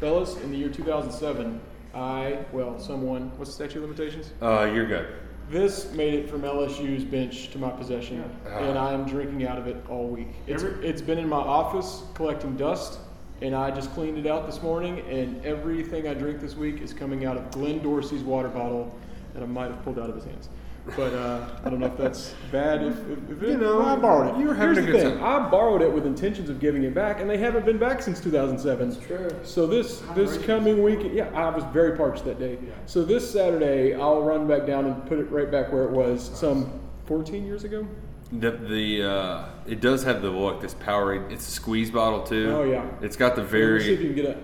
fellas. In the year 2007, I well, someone. What's the statute of limitations? Uh, you're good. This made it from LSU's bench to my possession, and I am drinking out of it all week. It's, Every- it's been in my office collecting dust, and I just cleaned it out this morning, and everything I drink this week is coming out of Glenn Dorsey's water bottle that I might have pulled out of his hands. But uh, I don't know if that's bad. If, if, if it, You know, I borrowed it. you were having Here's a the good thing. time. I borrowed it with intentions of giving it back, and they haven't been back since 2007. True. So this this coming week, yeah, I was very parched that day. Yeah. So this Saturday, I'll run back down and put it right back where it was some 14 years ago. The the uh, it does have the look. This Powerade. It's a squeeze bottle too. Oh, yeah. It's got the Let me see if very you can get it.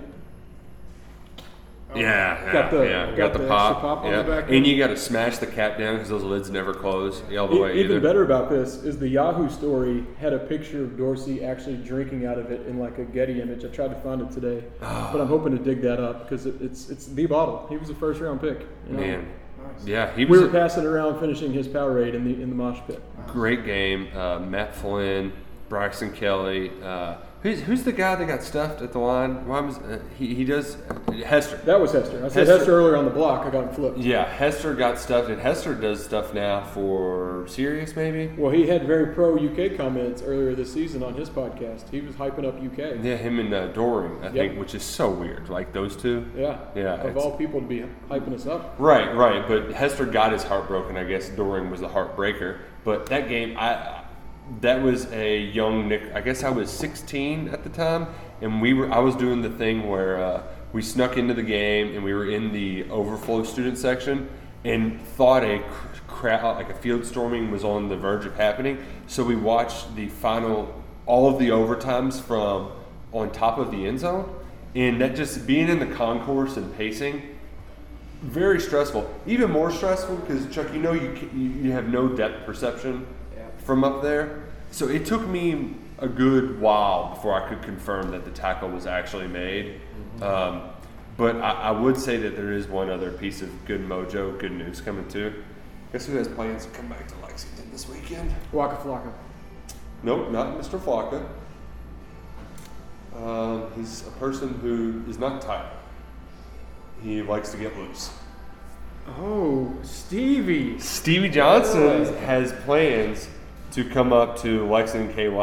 Yeah yeah Got the- yeah. got Got, the, the pop. extra pop on yeah. the back and end. you got to smash the cap down because those lids never close all the E- way Even either. better about this is the Yahoo story had a picture of Dorsey actually drinking out of it in like a Getty image. I tried to find it today, (sighs) but I'm hoping to dig that up because it, it's it's the bottle. He was a first round pick. you know? Man, yeah, he We was were a passing around, finishing his Powerade in the in the mosh pit. great game. Uh, Matt Flynn, Braxton Kelley, uh, Who's, who's the guy that got stuffed at the line? Why was uh, he? He does uh, Hester. That was Hester. I said Hester- Hester, earlier on the block. I got him flipped. Yeah, Hester got stuffed, and Hester does stuff now for Sirius, maybe. Well, he had very pro UK comments earlier this season on his podcast. He was hyping up UK. Yeah, him and uh, Doring, I Yep. think, which is so weird. Like those two. Yeah. Yeah, Of all people to be hyping us up. Right, right. But Hester got his heart broken. I guess Doring was the heartbreaker. But that game, I that was a young Nick. I guess I was 16 at the time, and we were. I was doing the thing where uh, we snuck into the game, and we were in the overflow student section, and thought a crowd, like a field storming, was on the verge of happening. So we watched the final, all of the overtimes from on top of the end zone, and that just being in the concourse and pacing very stressful. Even more stressful because Chuck, you know, you you have no depth perception from up there. So it took me a good while before I could confirm that the tackle was actually made. Um, but I, I would say that there is one other piece of good mojo, good news coming too. Guess who has plans to come back to Lexington this weekend? Waka Flocka. Nope, not Mr. Flocka. Um, he's a person who is not tight. He likes to get loose. Oh, Stevie. Stevie Johnson has plans to come up to Lexington KY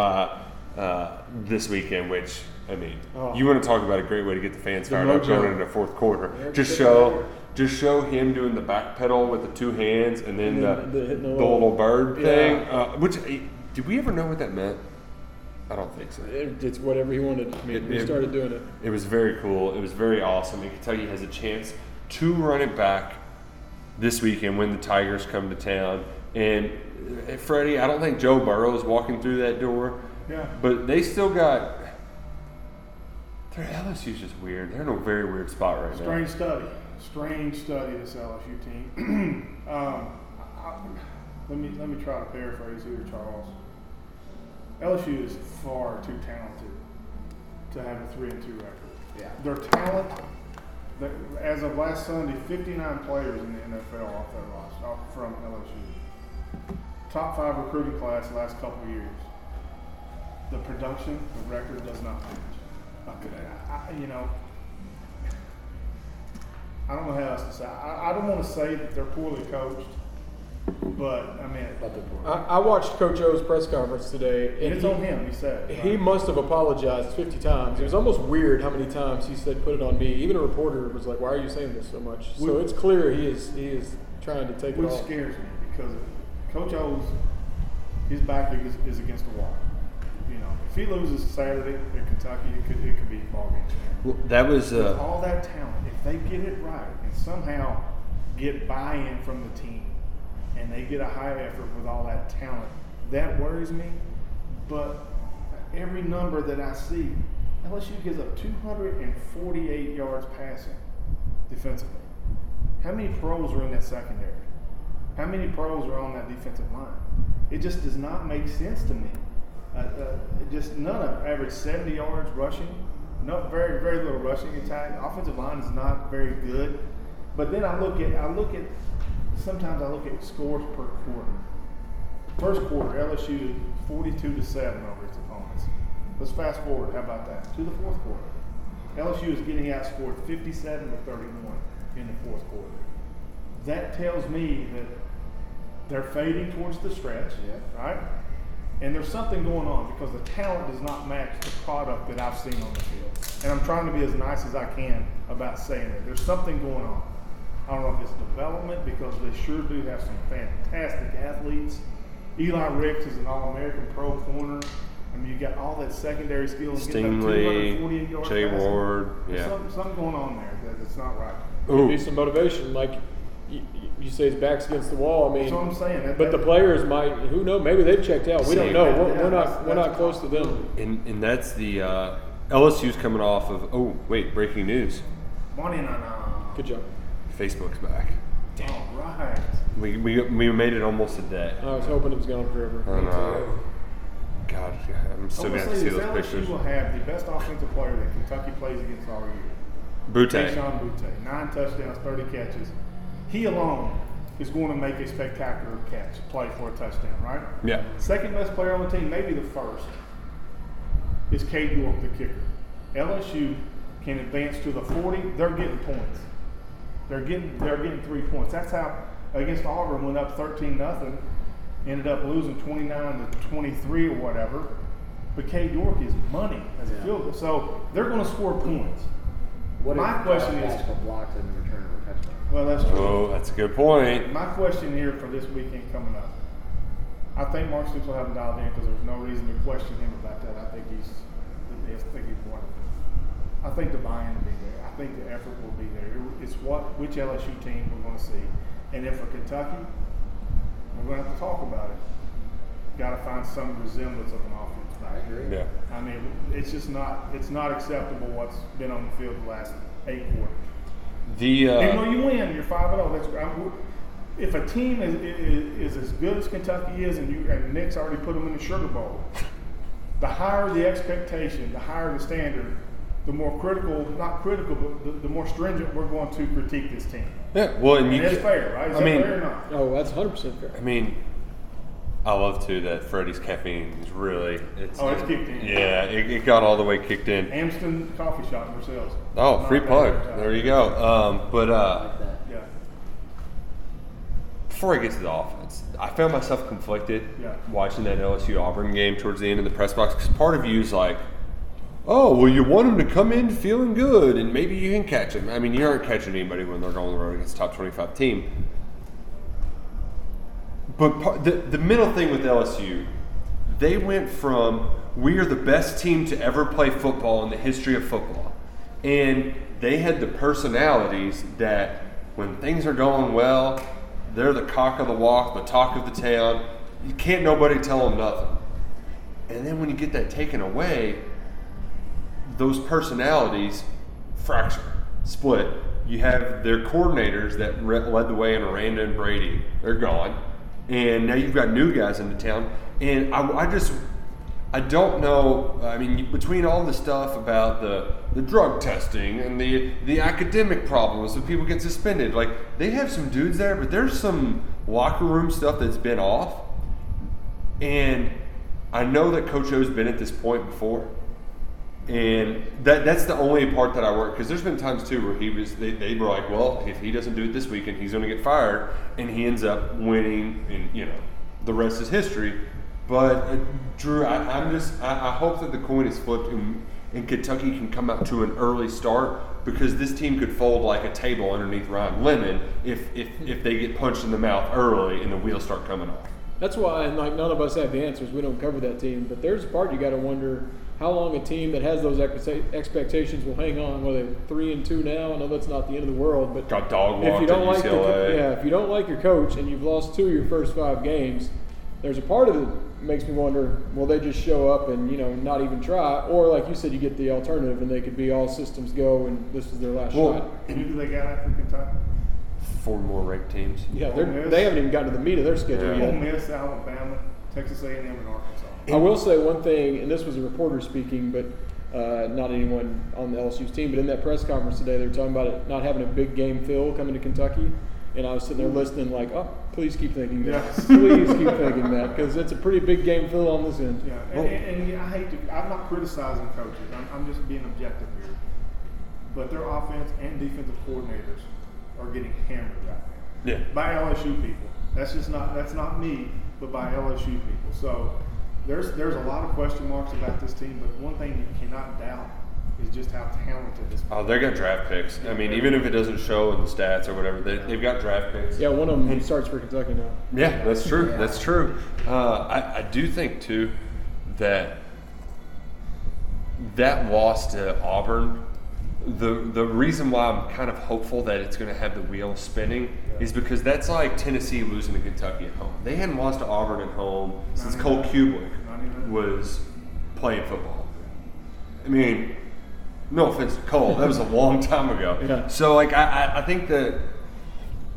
uh, this weekend, which I mean, Oh. you want to talk about a great way to get the fans fired up going into the fourth quarter. Yeah, just show, just show him doing the back pedal with the two hands, and then And the, then the the the little- bird Yeah. thing. Uh, which eh, did we ever know what that meant? I don't think so. It- It's whatever he wanted. I mean, It- started doing it. It was very cool. It was very awesome. And Kentucky has a chance to run it back this weekend when the Tigers come to town. And Freddie, I don't think Joe Burrow is walking through that door. Yeah. But they still got. Their LSU's just weird. They're in a very weird spot right now. Strange study. Strange study, this LSU team. (clears throat) um, I, let, me, let me try to paraphrase here, Charles. LSU is far too talented to have a 3 and 2 record. Yeah. Their talent, as of last Sunday, 59 players in the NFL off their roster, from LSU. Top five recruiting class last couple of years. The production, the record does not match. Okay, I, I- you know, I don't know how else to say. I, I don't want to say that they're poorly coached, but I mean, But the poor. I, I watched Coach O's press conference today, and and it's he, on him. He said he must have apologized 50 times. It was almost weird how many times he said, "Put it on me." Even a reporter was like, "Why are you saying this so much?" So it's clear he is he is trying to take it which off. scares me because Coach O's his back is, is against the wall. You know, if he loses Saturday in Kentucky, it could it could be ball game. Well, that was. With Uh, all that talent, if they get it right and somehow get buy-in from the team, and they get a high effort with all that talent, that worries me. But every number that I see, LSU gives up 248 yards passing defensively. How many pros are in that secondary? How many pros are on that defensive line? It just does not make sense to me. Uh, uh, just none of average 70 yards rushing. No, very very little rushing attack. Offensive line is not very good. But then I look at I look at sometimes I look at scores per quarter. First quarter, LSU 42 to seven over its opponents. Let's fast forward. How about that to the fourth quarter? LSU is getting outscored 57 to 31 in the fourth quarter. That tells me that they're fading towards the stretch, right? And there's something going on because the talent does not match the product that I've seen on the field. And I'm trying to be as nice as I can about saying it. There's something going on. I don't know if it's development because they sure do have some fantastic athletes. Eli Ricks is an All-American pro corner. I mean, you got all that secondary skill. and getting that 248 Stingley, yard Jay passing. Ward, yeah. Something, something going on there that, that's not right. Could be some motivation, like you, you say, his back's against the wall. I mean, That's what I'm saying. That- but the players might. Who knows? Maybe they've checked out. We don't know. that- We're, yeah, we're that's- not. We're that's not close to them. and, and that's the. Uh, LSU's coming off of. Oh, wait, breaking news. Money na na. Good job. Facebook's back. Damn. All right. We, we, we made it almost a day. I was hoping it was gone forever. I know. God, I'm still I'm going gonna see this: those LSU pictures. will have the best offensive player that Kentucky plays against all year. Boutte. Kayshon Boutte, nine touchdowns, 30 catches. He alone is going to make a spectacular catch, play for a touchdown, right? Yeah. Second best player on the team, maybe the first. is Cade York, the kicker. LSU can advance to the 40, they're getting points. They're getting they're getting three points. That's how against Auburn went up 13 nothing, ended up losing 29 to 23 or whatever. But Cade York is money as a Yeah. field goal, so they're going to score points. What My question is- Paschal blocks and return of a touchdown? Well, that's true. Oh, that's a good point. My question here for this weekend coming up, I think Mark Stoops will have him dialed in because there's no reason to question him about that. I think he's, the best. I think he's wonderful. I think the buy-in will be there. I think the effort will be there. It's what which LSU team we're going to see, and then for Kentucky, we're going to have to talk about it. Got to find some resemblance of an offense. I agree. Yeah. I mean, it's just not it's not acceptable what's been on the field the last eight quarters. The Even uh, though you win, you're five and zero. That's I'm, if a team is, is, is as good as Kentucky is, and you and Nick's already put them in the Sugar Bowl, the higher the expectation, the higher the standard, the more critical, not critical, but the, the more stringent we're going to critique this team. yeah, well, and And you it's fair, right? Is I that mean, fair or not? Oh, that's 100% fair. I mean, I love too that Freddie's caffeine is really it's Oh, it's kicked in. Yeah, it, it got all the way kicked in. Amston Coffee Shop in Versailles. Oh, free Not plug. bad. There you go. Um, but uh, Like that. Yeah, before I get to the offense, I found myself conflicted Yeah. watching that LSU Auburn game towards the end of the press box because part of you is like, oh, well, you want them to come in feeling good and maybe you can catch them. I mean, you aren't catching anybody when they're going on the road against a top 25 team. But par- the, the middle thing with LSU, they went from we are the best team to ever play football in the history of football. And they had the personalities that when things are going well, they're the cock of the walk, the talk of the town. You can't nobody tell them nothing. And then when you get that taken away, those personalities fracture, split. You have their coordinators that led the way in Aranda and Brady. They're gone. And now you've got new guys into town. And I, I just, I don't know. I mean, between all the stuff about the, the drug testing and the, the academic problems of people get suspended, like they have some dudes there, but there's some locker room stuff that's been off. And I know that Coach O's been at this point before. And that that's the only part that I work because there's been times too where he was they, they were like, well, if he doesn't do it this weekend, he's going to get fired, and he ends up winning, and you know, the rest is history. But uh, Drew, I, I'm just I, I hope that the coin is flipped and, and Kentucky can come out to an early start because this team could fold like a table underneath Ryan Lemon if if if they get punched in the mouth early and the wheels start coming off. That's why, and like none of us have the answers. We don't cover that team, but there's a part you got to wonder how long a team that has those expectations will hang on. Whether they're three and two now, I know that's not the end of the world, but Got dog if you don't at like the, UCLA. yeah, if you don't like your coach and you've lost two of your first five games, there's a part of it makes me wonder: will they just show up and you know not even try, or like you said, you get the alternative and they could be all systems go and this is their last Well, shot. and who do they got after Kentucky? Four more ranked teams. Yeah, they're, Miss. they haven't even gotten to the meat of their schedule Yeah. yet. Ole Miss, Alabama, Texas A&M, and Arkansas. I will say one thing, and this was a reporter speaking, but uh, not anyone on the LSU's team. But in that press conference today, they were talking about it not having a big game feel coming to Kentucky. And I was sitting there listening, like, oh, please keep thinking that. Yes. (laughs) please keep thinking that, because it's a pretty big game feel on this end. Yeah, and, and, and I hate to, I'm not criticizing coaches. I'm, I'm just being objective here. But their offense and defensive coordinators are getting hammered right now Yeah. by LSU people. That's just not that's not me, but by LSU people. So there's there's a lot of question marks about this team. But one thing you cannot doubt is just how talented this. Oh, they got draft picks. I mean, even if it doesn't show in the stats or whatever, they, they've got draft picks. Yeah, one of them starts for Kentucky now. Yeah, that's true. That's true. Uh, I, I do think too that that loss to Auburn. The the reason why I'm kind of hopeful that it's going to have the wheels spinning is because that's like Tennessee losing to Kentucky at home. They hadn't lost to Auburn at home since Cole Kublik was playing football. I mean, no offense to Cole, that was a long (laughs) time ago. Yeah. So like I, I, I think that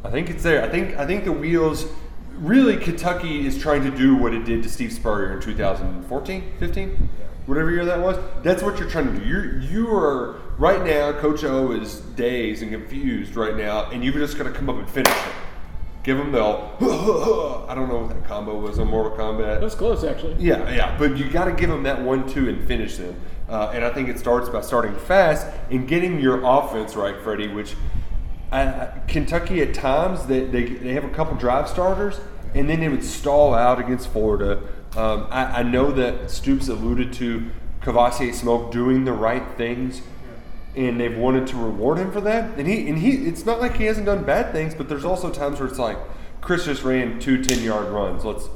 I think it's there. I think I think the wheels really Kentucky is trying to do what it did to Steve Spurrier in 2014, 15, whatever year that was. That's what you're trying to do. You're you are right now. Coach O is dazed and confused right now, and you've just got to come up and finish it. give him the. (laughs) I don't know what that combo was on Mortal Kombat. That's close, actually. Yeah, yeah, but you got to give him that one-two and finish them. Uh, and I think it starts by starting fast and getting your offense right, Freddie. Which uh, Kentucky at times they, they, they have a couple drive starters, and then they would stall out against Florida. Um, I, I know that Stoops alluded to Kavosiey Smoke doing the right things, and they've wanted to reward him for that. And he and he, it's not like he hasn't done bad things, but there's also times where it's like Chris just ran two 10 yard runs. Let's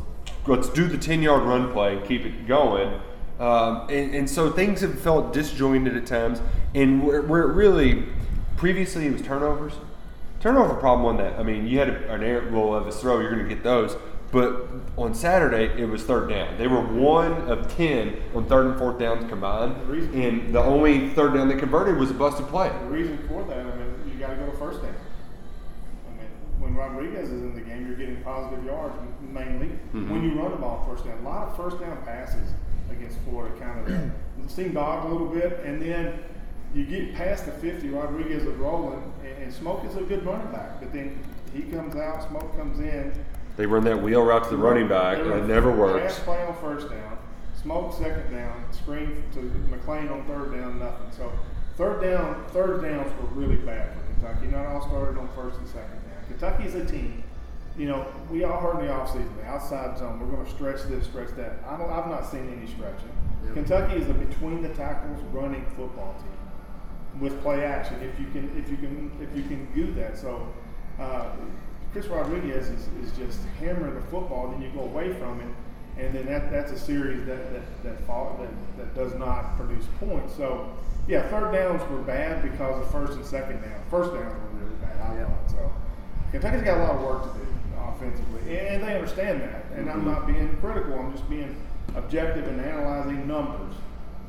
let's do the 10 yard run play and keep it going. Um, and, and so things have felt disjointed at times, and where, where it really previously it was turnovers. Turnover problem on that. I mean, you had an air well of his throw, you're going to get those. But on Saturday, it was third down. They were one of ten on third and fourth downs combined, and the only third down they converted was a busted play. The reason for that, I mean, you got to go to first down. I mean, when Rodriguez is in the game, you're getting positive yards mainly. Mm-hmm. When you run the ball first down, a lot of first down passes against Florida kind of seemed odd a little bit, and then you get past the 50, Rodriguez is rolling, and, and Smoke is a good running back, but then he comes out, Smoke comes in. They run that wheel route to the running back, and it never works. Pass play on first down, smoke second down, screen to McClain on third down, nothing. So third down, third downs were really bad for Kentucky. Not all started on first and second down. Kentucky's a team. You know, we all heard in the offseason, the outside zone, we're going to stretch this, stretch that. I don't, I've not seen any stretching. Kentucky is a between the tackles running football team with play action. If you can, if you can, if you can do that. So uh, Chris Rodriguez is, is just hammering the football, then you go away from it, and then that, that's a series that that that, fall, that that does not produce points. So yeah, third downs were bad because of first and second down. First downs were really bad. I thought so. Kentucky's got a lot of work to do offensively, and, and they understand that. And I'm mm-hmm. not being critical. I'm just being objective and analyzing numbers.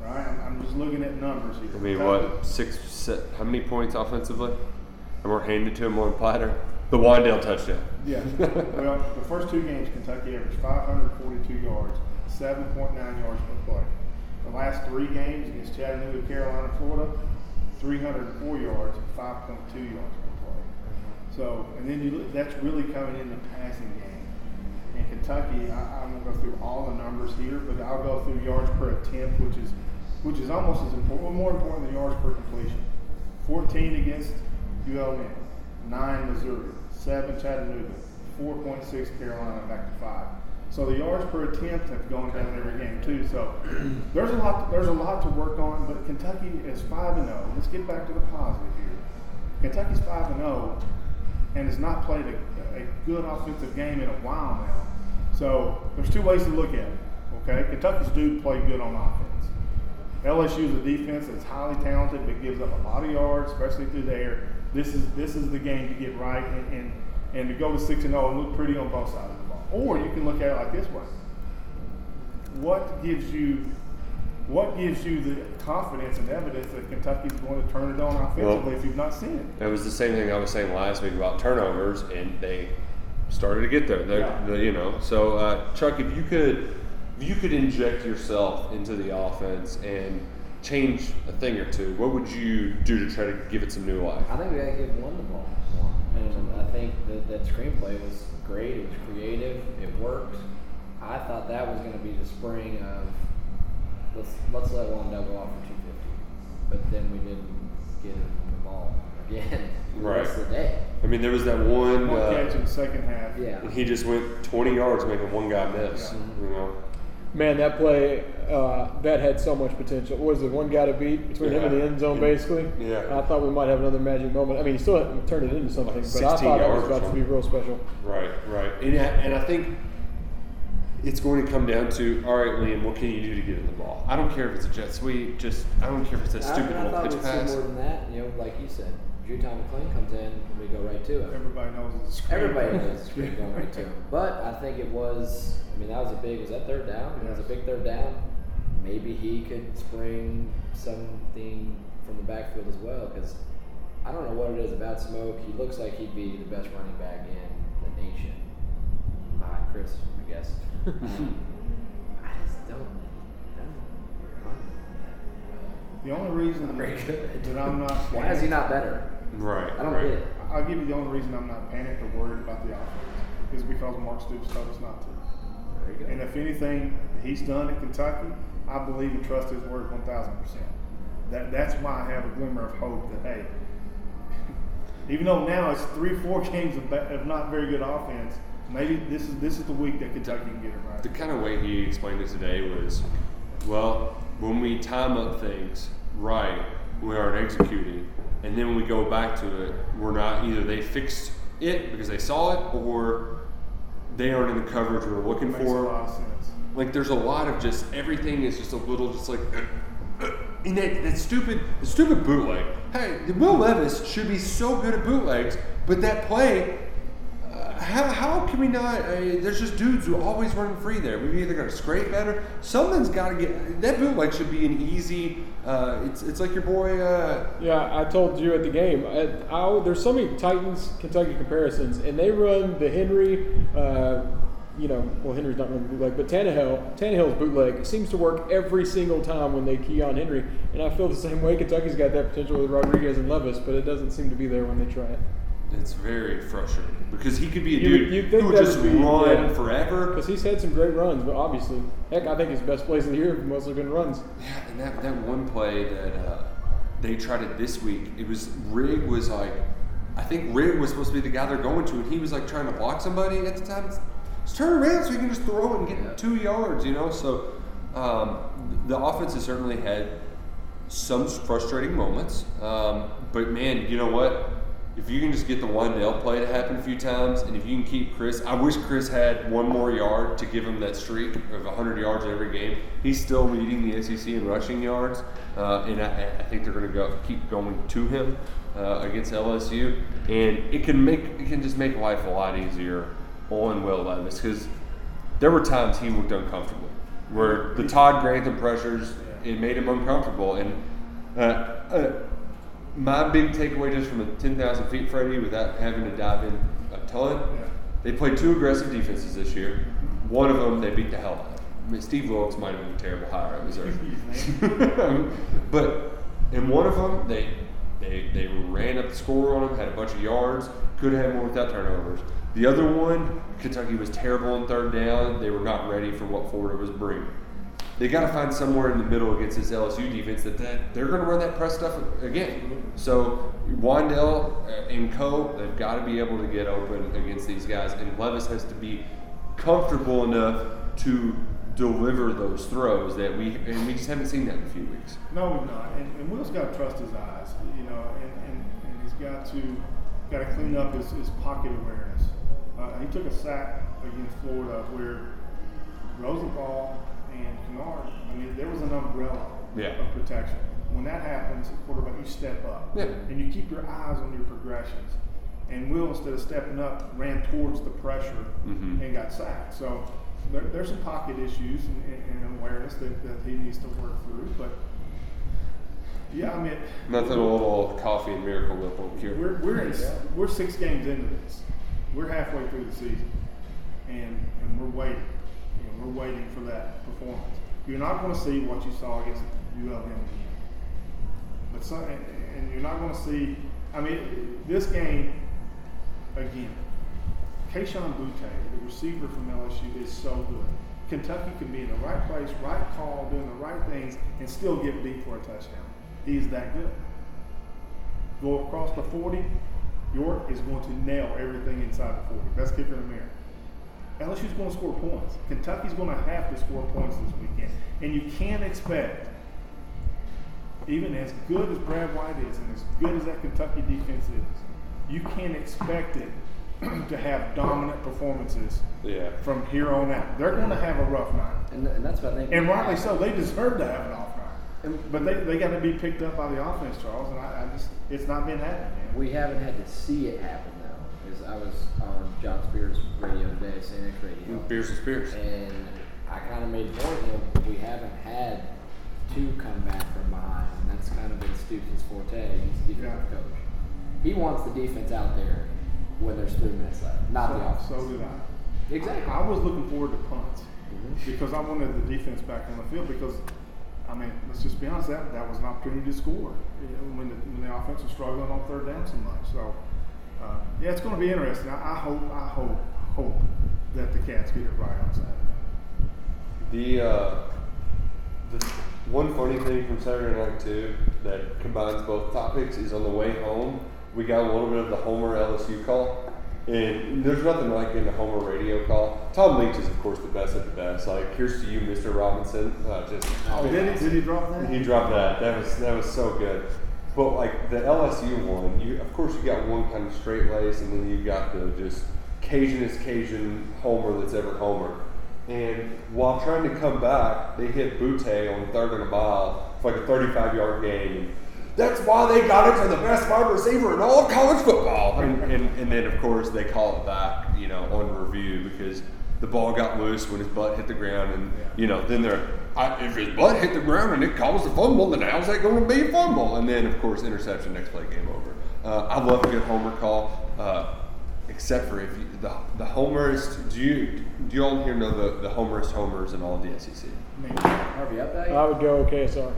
Right? I'm, I'm just looking at numbers here. I mean, Kentucky- what six? How many points offensively? And we're handed to him on platter. The Wandale touchdown. Yeah. (laughs) well, the first two games, Kentucky averaged 542 yards, 7.9 yards per play. The last three games against Chattanooga, Carolina, Florida, 304 yards, 5.2 yards per play. So, and then you look, that's really coming in the passing game. In Kentucky, I, I'm going to go through all the numbers here, but I'll go through yards per attempt, which is which is almost as important, more important than yards per completion. 14 against ULM, 9 Missouri, 7 Chattanooga, 4.6 Carolina, back to 5. So the yards per attempt have gone down every game too. So (clears throat) there's a lot there's a lot to work on, but Kentucky is 5 and 0. Let's get back to the positive here. Kentucky's 5 and 0 and has not played a, a good offensive game in a while now. So there's two ways to look at it. Okay, Kentucky's do play good on offense. LSU is a defense that's highly talented but gives up a lot of yards, especially through the air. This is this is the game to get right and, and, and to go to six and zero and look pretty on both sides of the ball. Or you can look at it like this way: What gives you what gives you the confidence and evidence that Kentucky's going to turn it on offensively if you've not seen it? It was the same thing I was saying last week about turnovers, and they started to get there. They, Yeah. they- you know, so uh, Chuck, if you could, if you could inject yourself into the offense and change a thing or two, what would you do to try to give it some new life? I think we gotta give one the ball more. And I think that that screenplay was great. It was creative. It worked. I thought that was gonna be the spring of let's let's let Wandale go off for 250. But then we didn't get him the ball again the rest Right. of the day. I mean, there was that one, One uh, catch in the second half. Yeah. and he just went 20 yards making one guy miss. Yeah. You know, Man, that play uh, that had so much potential. What was it one guy to beat between him and the end zone, basically? Yeah. I thought we might have another magic moment. I mean, he still hadn't turned it into something, but I thought that was about to be real special. Right, right. And, I- and I think it's going to come down to all right, Liam, what can you do to get in the ball? I don't care if it's a jet sweep, just I don't care if it's a stupid mean, I little thought pitch we'd see pass. more than that. You know, like you said, Drew Tom McClain comes in, and we go right to it. Everybody knows it's a screen. Everybody knows the screen (laughs) going right to him. But I think it was, I mean, that was a big, was that third down? It was a big third down. Maybe he could spring something from the backfield as well because I don't know what it is about Smoke. He looks like he'd be the best running back in the nation. Behind Chris, I guess. Um, (laughs) I just don't, I don't run The only reason that I'm not (laughs) Why is he not better? Right. I don't right. get it. I I'll give you the only reason I'm not panicked or worried about the offense is because Mark Stoops told us not to. There you go. And if anything he's done at Kentucky, I believe and trust his word 1,000%. That, that's why I have a glimmer of hope that, hey, (laughs) even though now it's three, four games of, of not very good offense, maybe this is this is the week that Kentucky can get it right. The kind of way he explained it today was, well, when we time up things right, we aren't executing, and then when we go back to it, we're not either they fixed it because they saw it, or they aren't in the coverage we're looking for. lot of sense. Like there's a lot of just everything is just a little just like (clears throat) and that, that stupid the stupid bootleg. Hey, Will Levis should be so good at bootlegs, but that play. How, how can we not? There's just dudes who always run free there. We've either got to scrape better. Something's got to get. That bootleg should be an easy. Uh, it's it's like your boy. Uh, Yeah, I told you at the game. I, I, there's so many Titans Kentucky comparisons, and they run the Henry. Uh, you know, well Henry's not running bootleg, but Tannehill, Tannehill's bootleg seems to work every single time when they key on Henry, and I feel the same way. Kentucky's got that potential with Rodriguez and Levis, but it doesn't seem to be there when they try it. It's very frustrating because he could be a You would- dude you'd think who would that just would be- run yeah. forever. Because he's had some great runs, but obviously, heck, I think his best plays of the year have mostly been runs. Yeah, and that, that one play that uh, they tried it this week, it was Rig was like, I think Rig was supposed to be the guy they're going to, and he was like trying to block somebody at the time. It's, just turn around so you can just throw it and get Yeah. two yards, you know. So um, the offense has certainly had some frustrating moments, um, but man, you know what? If you can just get the Wandale play to happen a few times, and if you can keep Chris, I wish Chris had one more yard to give him that streak of 100 yards in every game. He's still leading the SEC in rushing yards, uh, and I, I think they're going to go keep going to him uh, against LSU, and it can make it can just make life a lot easier on Will Levis because there were times he looked uncomfortable, where the Todd Grantham pressures it made him uncomfortable, and uh, uh, my big takeaway just from a 10,000 feet, Freddie, without having to dive in a ton, Yeah. they played two aggressive defenses this year. One of them they beat the hell out of. I mean, Steve Wilks might have been a terrible hire at Missouri. (laughs) but in one of them, they, they, they ran up the score on them, had a bunch of yards, could have had more without turnovers. The other one, Kentucky was terrible on third down. They were not ready for what Florida was bringing. They got to find somewhere in the middle against this LSU defense that, that they're going to run that press stuff again. So Wandale uh, and Co. They've got to be able to get open against these guys, and Levis has to be comfortable enough to deliver those throws that we and we just haven't seen that in a few weeks. No, we've not. And, and Will's got to trust his eyes, you know, and, and, and he's got to got to clean up his, his pocket awareness. Uh, he took a sack against Florida where Rosenthal and Kinnard, I mean, there was an umbrella Yeah. of protection. When that happens, quarterback, you step up. Yeah. And you keep your eyes on your progressions. And Will, instead of stepping up, ran towards the pressure Mhm. and got sacked. So there, there's some pocket issues and, and, and awareness that, that he needs to work through. But yeah, I mean, Nothing a little coffee and miracle whip will cure. we're we're in, we're six games into this. We're halfway through the season, and and we're waiting. We're waiting for that performance. You're not going to see what you saw against ULM again, but some, and, and you're not going to see. I mean, this game again. Kayshon Boutte, the receiver from LSU, is so good. Kentucky can be in the right place, right call, doing the right things, and still get beat for a touchdown. He's that good. Go across the 40, York is going to nail everything inside the 40. Best kicker in the mirror. LSU's going to score points. Kentucky's going to have to score points this weekend. And you can't expect, even as good as Brad White is and as good as that Kentucky defense is, you can't expect it (clears throat) to have dominant performances Yeah. from here on out. They're going to have a rough night. And, and that's what I think. And rightly so. They deserve to have an off night. But they, they got to be picked up by the offense, Charles. And I, I just, it's not been happening, man. We haven't had to see it happen though. Because I was on John Spears' radio today, CNX Radio, Beers and Spears. and I kind of made point of we haven't had two come back from behind, and that's kind of been Stoops' forte. He's a defensive Yeah. coach. He wants the defense out there when there's three minutes left, not the offense. So, so did I. exactly. I was looking forward to punts Mhm. because I wanted the defense back on the field because, I mean, let's just be honest, that, that was an opportunity to score you know, when, the, when the offense was struggling on third down so much. So uh, yeah, it's going to be interesting. I, I hope, I hope, hope that the Cats get it right on Saturday. The, uh, the one funny thing from Saturday night too that combines both topics is on the way home we got a little bit of the Homer LSU call, and there's nothing like getting a Homer radio call. Tom Leach is of course the best at the best. Like here's to you, Mr. Robinson. Uh, just Oh, did he? Did he drop that? he dropped that. That was that was so good. But like the LSU one, you of course you got one kind of straight lace, and then you got the just Cajunest Cajun homer that's ever homer. And while trying to come back, they hit Boutte on third and a mile for like a 35 yard gain. That's why they got it to the best wide receiver in all of college football. And, and, and then, of course, they call it back, you know, on review because the ball got loose when his butt hit the ground. And, you know, then they're, I, if his butt hit the ground and it caused a fumble, then how's that going to be a fumble? And then, of course, interception, next play, game over. Uh, I love a good homer call. Uh, except for if you, the the homers, do you do you all here know the the homerist homers in all of the SEC? Harvey up that? I would go KSR.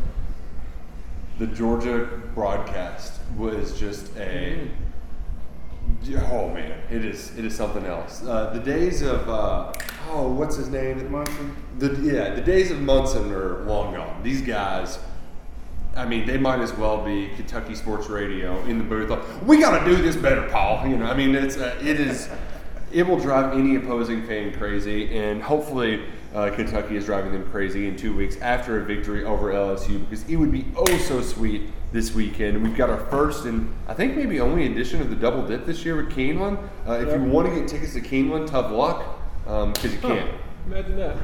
The Georgia broadcast was just a oh man, it is it is something else. Uh, the days of uh, oh what's his name Munson. The yeah the days of Munson are long gone. These guys. I mean, they might as well be Kentucky Sports Radio in the booth. Like, we got to do this better, Paul. You know, I mean, it's uh, it is it will drive any opposing fan crazy, and hopefully uh, Kentucky is driving them crazy in two weeks after a victory over LSU because it would be oh so sweet this weekend. We've got our first and I think maybe only edition of the double dip this year with Keeneland. Uh, if you want to get tickets to Keeneland, tough luck because you can't. Imagine that.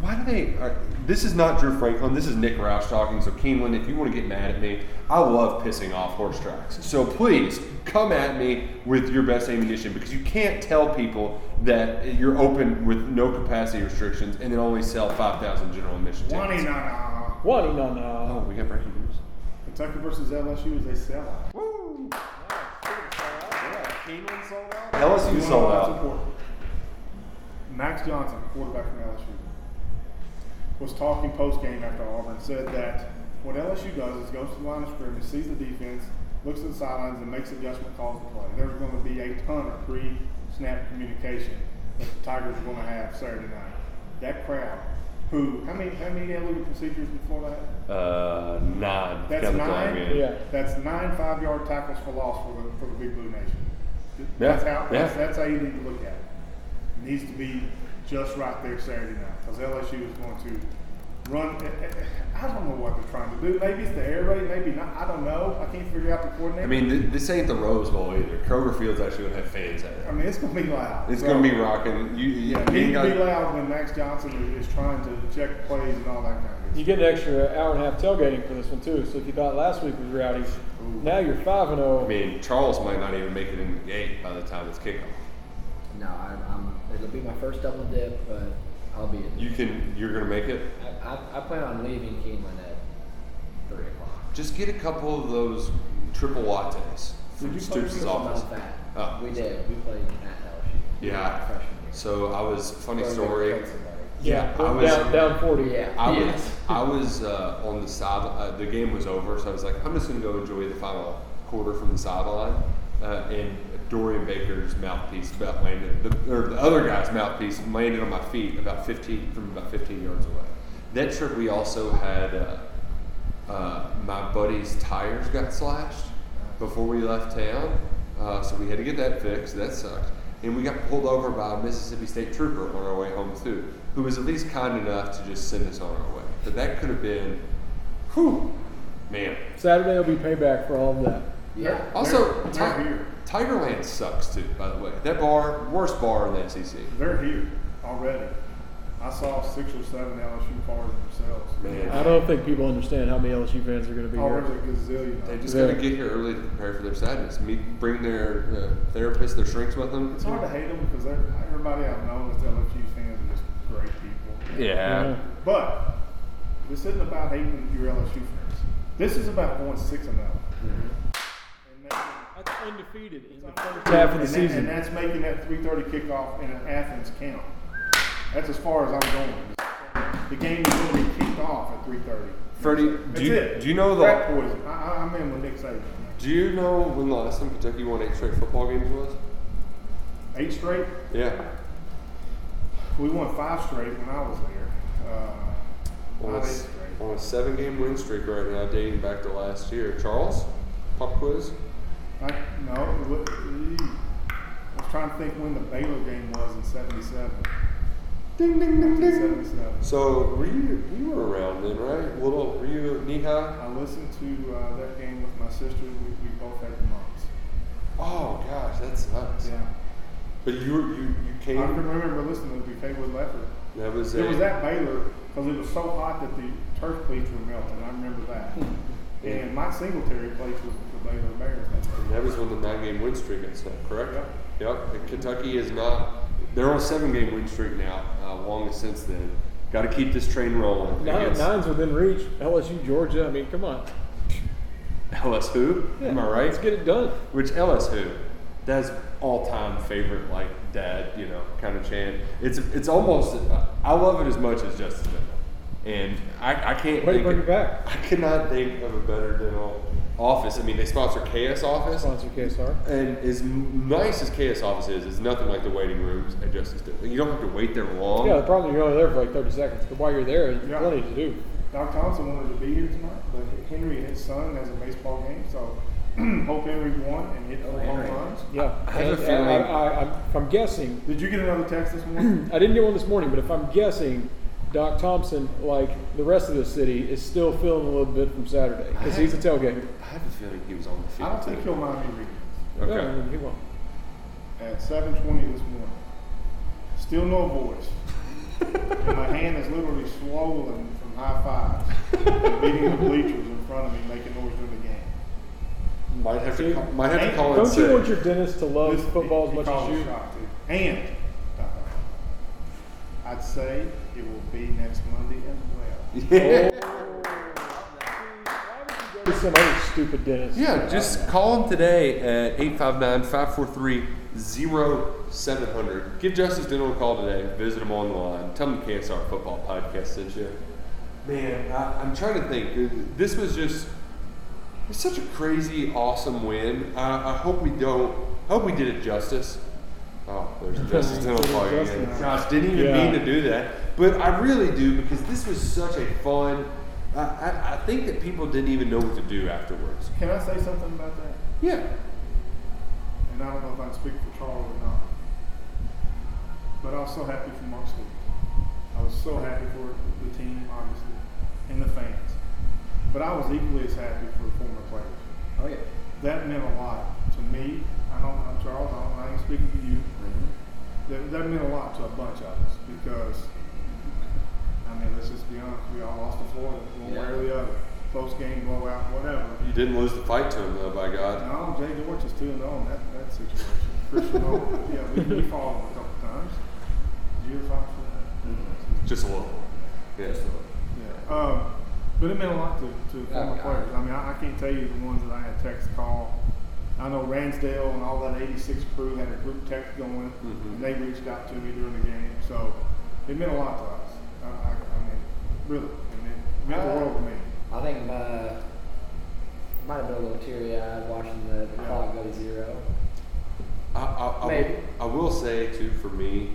Why do they? Uh, this is not Drew Franklin. This is Nick Roush talking. So Keeneland, if you want to get mad at me, I love pissing off horse tracks. So please come at me with your best ammunition because you can't tell people that you're open with no capacity restrictions and then only sell five thousand general admission tickets. na na. One, no, no. Oh, we got breaking news. Kentucky versus LSU is a sellout. Woo! Yeah, Keeneland sold out. You LSU sold know what's out. Important? Max Johnson, quarterback from LSU, was talking post game after Auburn, said that what LSU does is goes to the line of scrimmage, sees the defense, looks at the sidelines, and makes adjustment calls to play. There's going to be a ton of pre snap communication that the Tigers are going to have Saturday night. That crowd, who, how many, how many illegal procedures did Florida have? Uh, nine. That's Got nine. Yeah. That's nine five-yard tackles for loss for the for the Big Blue Nation. Yeah, how yeah. that's, that's how you need to look at it. It needs to be just right there Saturday night because LSU is going to run. eh, I don't know what they're trying to do. Maybe it's the air raid. Maybe not. I don't know. I can't figure out the coordinator. I mean, this ain't the Rose Bowl either. Kroger Field's actually gonna have fans at it. I mean, it's going to be loud. It's So, gonna be rocking. You, you, Yeah, you it needs to be loud when Max Johnson is, is trying to check plays and all that kind of stuff. You get an extra hour and a half tailgating for this one too. So if you thought last week was rowdy, now you're five and oh. zero. I mean, Charles might not even make it in the gate by the time it's kickoff. No, I'm, I'm, it'll be my first double dip, but I'll be in. You can, you're gonna make it. I, I, I plan on leaving Keeneland at 3 o'clock. Just get a couple of those triple lattes from Did Stoops' office. Not. Oh. We did. We played at LSU. Yeah. Freshman year. So I was funny Or story. Yeah, I was down, down forty. Yeah. I was I was uh, on the side. Uh, the game was over, so I was like, I'm just gonna go enjoy the final quarter from the sideline. Uh, and Dorian Baker's mouthpiece about landed, the, or the other guy's mouthpiece landed on my feet about 15 from about 15 yards away. That trip, we also had uh, uh, my buddy's tires got slashed before we left town, uh, so we had to get that fixed. That sucked. And we got pulled over by a Mississippi State trooper on our way home too, who was at least kind enough to just send us on our way. But that could have been, whew, man. Saturday will be payback for all of that. Yeah. Also, They're- here. Tigerland sucks too. By the way, that bar, worst bar in the SEC. They're here already. I saw six or seven LSU cars themselves. Man. I don't think people understand how many LSU fans are going to be Oh, here. there's a gazillion. They just. Yeah. gotta get here early to prepare for their sadness. Meet, bring their uh, therapist, their shrinks with them. It's hard to hate them because everybody I've known that's LSU fans are just great people. Yeah. But this isn't about hating your LSU fans. This is about going six and zero. And making- That's undefeated in the first half of the and that- season. and that's making that 3:30 kickoff in Athens count. That's as far as I'm going. The game is going to be kicked off at 3:30. Freddie, do you, it. do you know Rat the poison. I, I, I'm in with Nick Saban. Do you know when the last time Kentucky won eight straight football games was? Eight straight. Yeah. We won five straight when I was there. Uh, On a, not eight s- straight. on a seven game win streak right now, dating back to last year. Charles? Pop quiz? I, no, it wa- I was trying to think when the Baylor game was in '77. Ding, ding, ding, ding. 1977. So, were you, you were around then, right? Little, were you knee high? I listened to uh, that game with my sister. We, we both had the mumps. Oh, gosh, that sucks. Yeah. But you were, you, you came. I came. can remember listening to Buffet with Ledford. That was It a- was at Baylor because it was so hot that the turf cleats were melting. I remember that. and Mike Singletary played for the Baylor Bears. that. And that was when the nine game win streak got snapped, correct? Yep. Yep. Kentucky is not, they're on a seven game win streak now, uh, longest since then. Got to keep this train rolling. Nine, against nine's within reach. LSU, Georgia. I mean, come on. LS who? Am I right? Let's get it done. Which LS who? That's all time favorite, like dad, you know, kind of chant. It's it's almost, I love it as much as Justin And I, I can't Way to think bring of- it back. I cannot think of a better dental office. I mean, they sponsor KS office. Sponsor KSR. And as nice as KS office is, it's nothing like the waiting rooms at Justice Dental. You don't have to wait there long. Yeah, the problem is you're only there for like 30 seconds. But while you're there, there's Yeah. plenty to do. Doc Thompson wanted to be here tonight, but Henry and his son has a baseball game, so (clears throat) hope Henry won and hit four home Henry. runs. Yeah. I have And- and feeling- I, I, I'm, if I'm guessing, Did you get another text this morning? (clears throat) I didn't get one this morning, but if I'm guessing, Doc Thompson, like the rest of the city, is still feeling a little bit from Saturday because he's a tailgater. I have a feeling he was on the I field. don't think too. he'll mind me reading Okay. Yeah, he won't. At seven twenty this morning, still no voice. and my hand is literally swollen from high fives, and beating the bleachers in front of me, making noise during the game. Might have to call, might have to call and Don't you say. want your dentist to love This- football as he much called as a you? shot, too. And dot, dot, dot. I'd say it will be next Monday as well. There's oh. (laughs) some other stupid dentist. Yeah, just call him today at 859-543-0700. Give Justice Dental a call today. Visit him on the line. Tell him the KSR Football Podcast sent you. Man, I, I'm trying to think. This was just it's such a crazy, awesome win. I, I hope we don't. I hope we did it justice. Oh, there's Justice Dental calling again. Gosh, didn't even Yeah. mean to do that, but I really do because this was such a fun. I, I, I think that people didn't even know what to do afterwards. Can I say something about that? Yeah. And I don't know if I can speak for Charles or not. But I was so happy for Mark Stevens. I was so happy for the team, obviously, and the fans. But I was equally as happy for the former players. Oh yeah. That meant a lot to me. I don't, I'm Charles, I, don't, I ain't speaking for you. Mm-hmm. That, that meant a lot to a bunch of us because, I mean, let's just be honest, we all lost to Florida, one way or the other. Close game, blowout, whatever. You didn't lose the fight to him, though, by God. No, Jay George is 2 0 in that, that situation. (laughs) Christian Nolan, yeah, we, we fought him a couple times. Did you ever fight for that? Just a little. Yeah. Yeah. Um, but it meant a lot to, to former God. players. I mean, I, I can't tell you the ones that I had text call. I know Ransdell and all that 86 crew had a group text going, Mhm. and they reached out to me during the game. So it meant a lot to us. I, I, I mean, really, it meant, meant the Uh, world to me. I think my might have been a little teary eyed watching the, the Yeah. clock go to zero. I, I, I, Maybe. will, I will say, too, for me,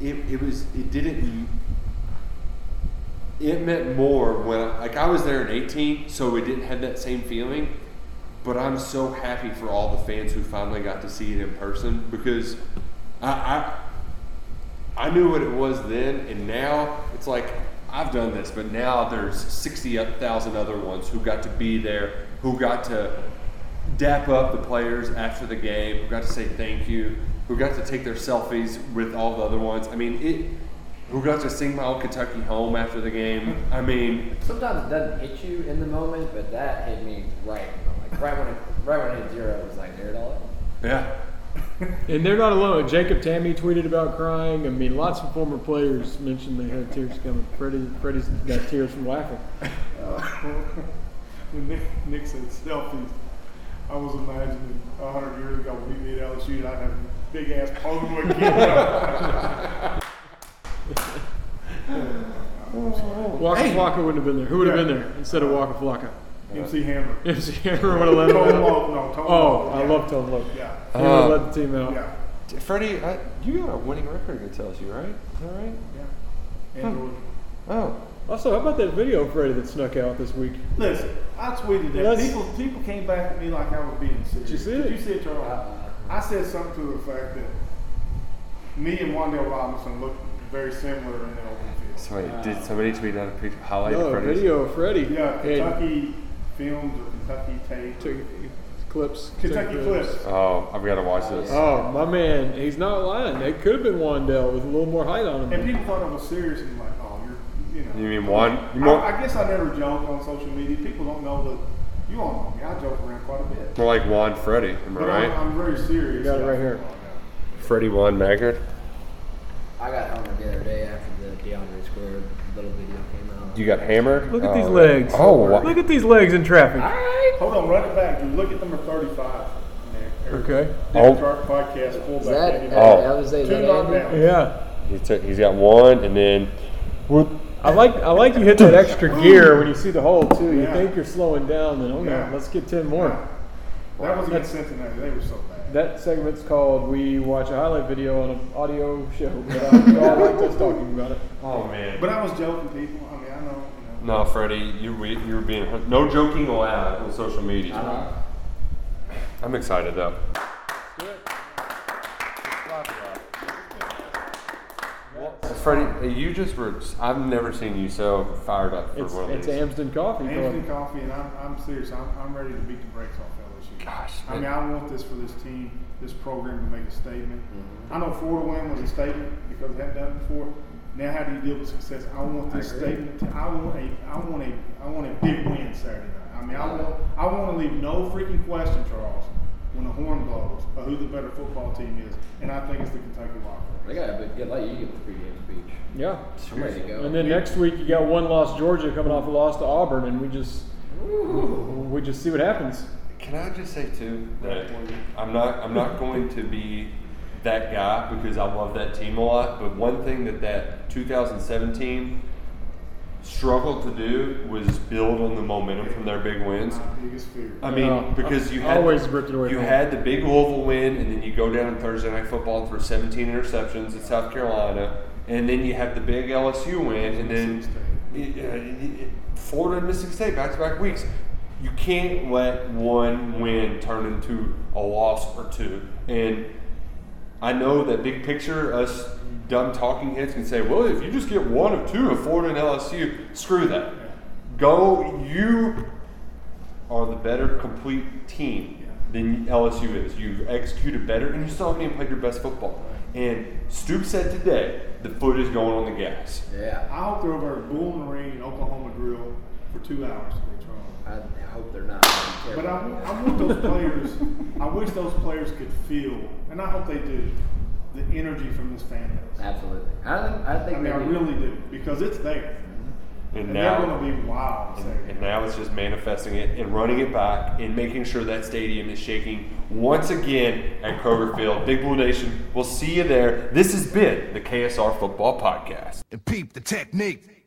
it, it was, it didn't, it meant more when, I, like, I was there in 18, so it didn't have that same feeling. But I'm so happy for all the fans who finally got to see it in person because I, I I knew what it was then, and now it's like I've done this, but now there's 60,000 other ones who got to be there, who got to dap up the players after the game, who got to say thank you, who got to take their selfies with all the other ones. I mean, it. Who got to sing my old Kentucky home after the game? I mean, Sometimes it doesn't hit you in the moment, but that hit me right, like right when it, right when it hit zero. It was like there it all. is. yeah. (laughs) And they're not alone. Jacob Tamme tweeted about crying. I mean, lots of former players mentioned they had tears coming. Freddie, Freddie's got tears from laughing. (laughs) when Nick, Nick said selfies, I was imagining a hundred years ago when we beat LSU, and I'd have a big ass with a Waka Hey. Flocka wouldn't have been there. Who would have Yeah. been there instead of Waka Flocka? MC Hammer. (laughs) MC Hammer would have led Tone them out. Loc, no, Tone Oh, Loc, I yeah. love Tone Loc. Yeah, He would have Uh, led the team out. yeah, Freddie, I, you got a winning record against LSU, right? Is that right? yeah. Android. Oh. Also, how about that video, Freddie, that snuck out this week? Listen, I tweeted that. Let's- People people came back at me like I was being serious. Did you see Did it? you see it, Charles? I said something to the fact that me and Wandale Robinson look very similar in the open field. So wait, did somebody tweet out a picture highlight No, of Freddie's? video of Freddie. Yeah, And Kentucky films or Kentucky tape. took clips. Kentucky took clips. Oh, I've got to watch this. Oh, my man, he's not lying. It could have been Wandale with a little more height on him. And people thought I was serious and like, oh, you're, you know. You mean one? You more, I, I guess I never joke on social media. People don't know that. You all know me. I joke around quite a bit. more like Juan Freddie, am I But right? I'm, I'm very serious. You got it right here. football now. Freddie Juan Maggard. I got homered the other day after the DeAndre scored little video came out. You got hammered? Look at Oh, these legs. Oh, wow. Look at these legs in traffic. Hold on, run it back. You look at number 35. Okay. Oh. Clark podcast fullback. Is that, Andy Oh. that was a Two that knockdowns. Yeah. He took, he's got one, and then I like I like you hit that extra gear when you see the hole too. You Yeah. think you're slowing down, then oh no, Yeah. let's get ten more. That was against Cincinnati. They were so bad. That segment's called "We Watch a Highlight Video on an Audio Show." But I, I liked us talking about it. oh man. But I was joking, people. I mean, I know. You know. No, Freddie, you were, you were being no joking allowed on social media. Uh-huh. I'm excited though. Freddie, you just were. I've never seen you so fired up for It's one of it's these. Amsden Coffee. Anthony Coffee, and I'm, I'm serious. I'm, I'm ready to beat the brakes off LSU. Gosh, I mean. I want this for this team, this program to make a statement. Mm-hmm. I know Florida win was a statement because they haven't done it before. Now, how do you deal with success? I want this I statement. To, I want a, I want a, I want a big win Saturday night. I mean, I want, I want to leave no freaking question, Charles, when the horn blows, of who the better football team is, and I think it's the Kentucky Wildcats. They got a big, get like you get the pregame speech. Yeah. I'm ready to go. And then next week you got one loss Georgia coming off a loss to Auburn, and we just we just see what happens. Can I just say too that I'm not I'm not going to be that guy because I love that team a lot. But one thing that that 2017 struggled to do was build on the momentum from their big wins. My biggest fear. I mean, Yeah. because you had always ripped it away You from had the big Louisville win, and then you go down on Thursday night football and throw 17 interceptions at South Carolina, and then you have the big LSU win, and then uh, Florida and Mississippi State back to back weeks. You can't let one win turn into a loss or two. And I know that big picture, us dumb talking heads can say, well, if you just get one of two of Florida and LSU, screw that. Go, you are the better complete team than LSU is. You've executed better, and you still haven't played your best football. And Stoop said today, the foot is going on the gas. Yeah. I'll throw over at Bull Marine Oklahoma Grill for two hours. I, I hope they're not. But I. I want those (laughs) players. I wish those players could feel, and I hope they do, the energy from this fan base. Absolutely. I think. I think I mean, I they do. really do because it's there, And and now, they're going to be wild. and, and now it's just manifesting it and running it back and making sure that stadium is shaking once again at Kroger Field. Big Blue Nation, we'll see you there. This has been the KSR Football Podcast. And peep the technique.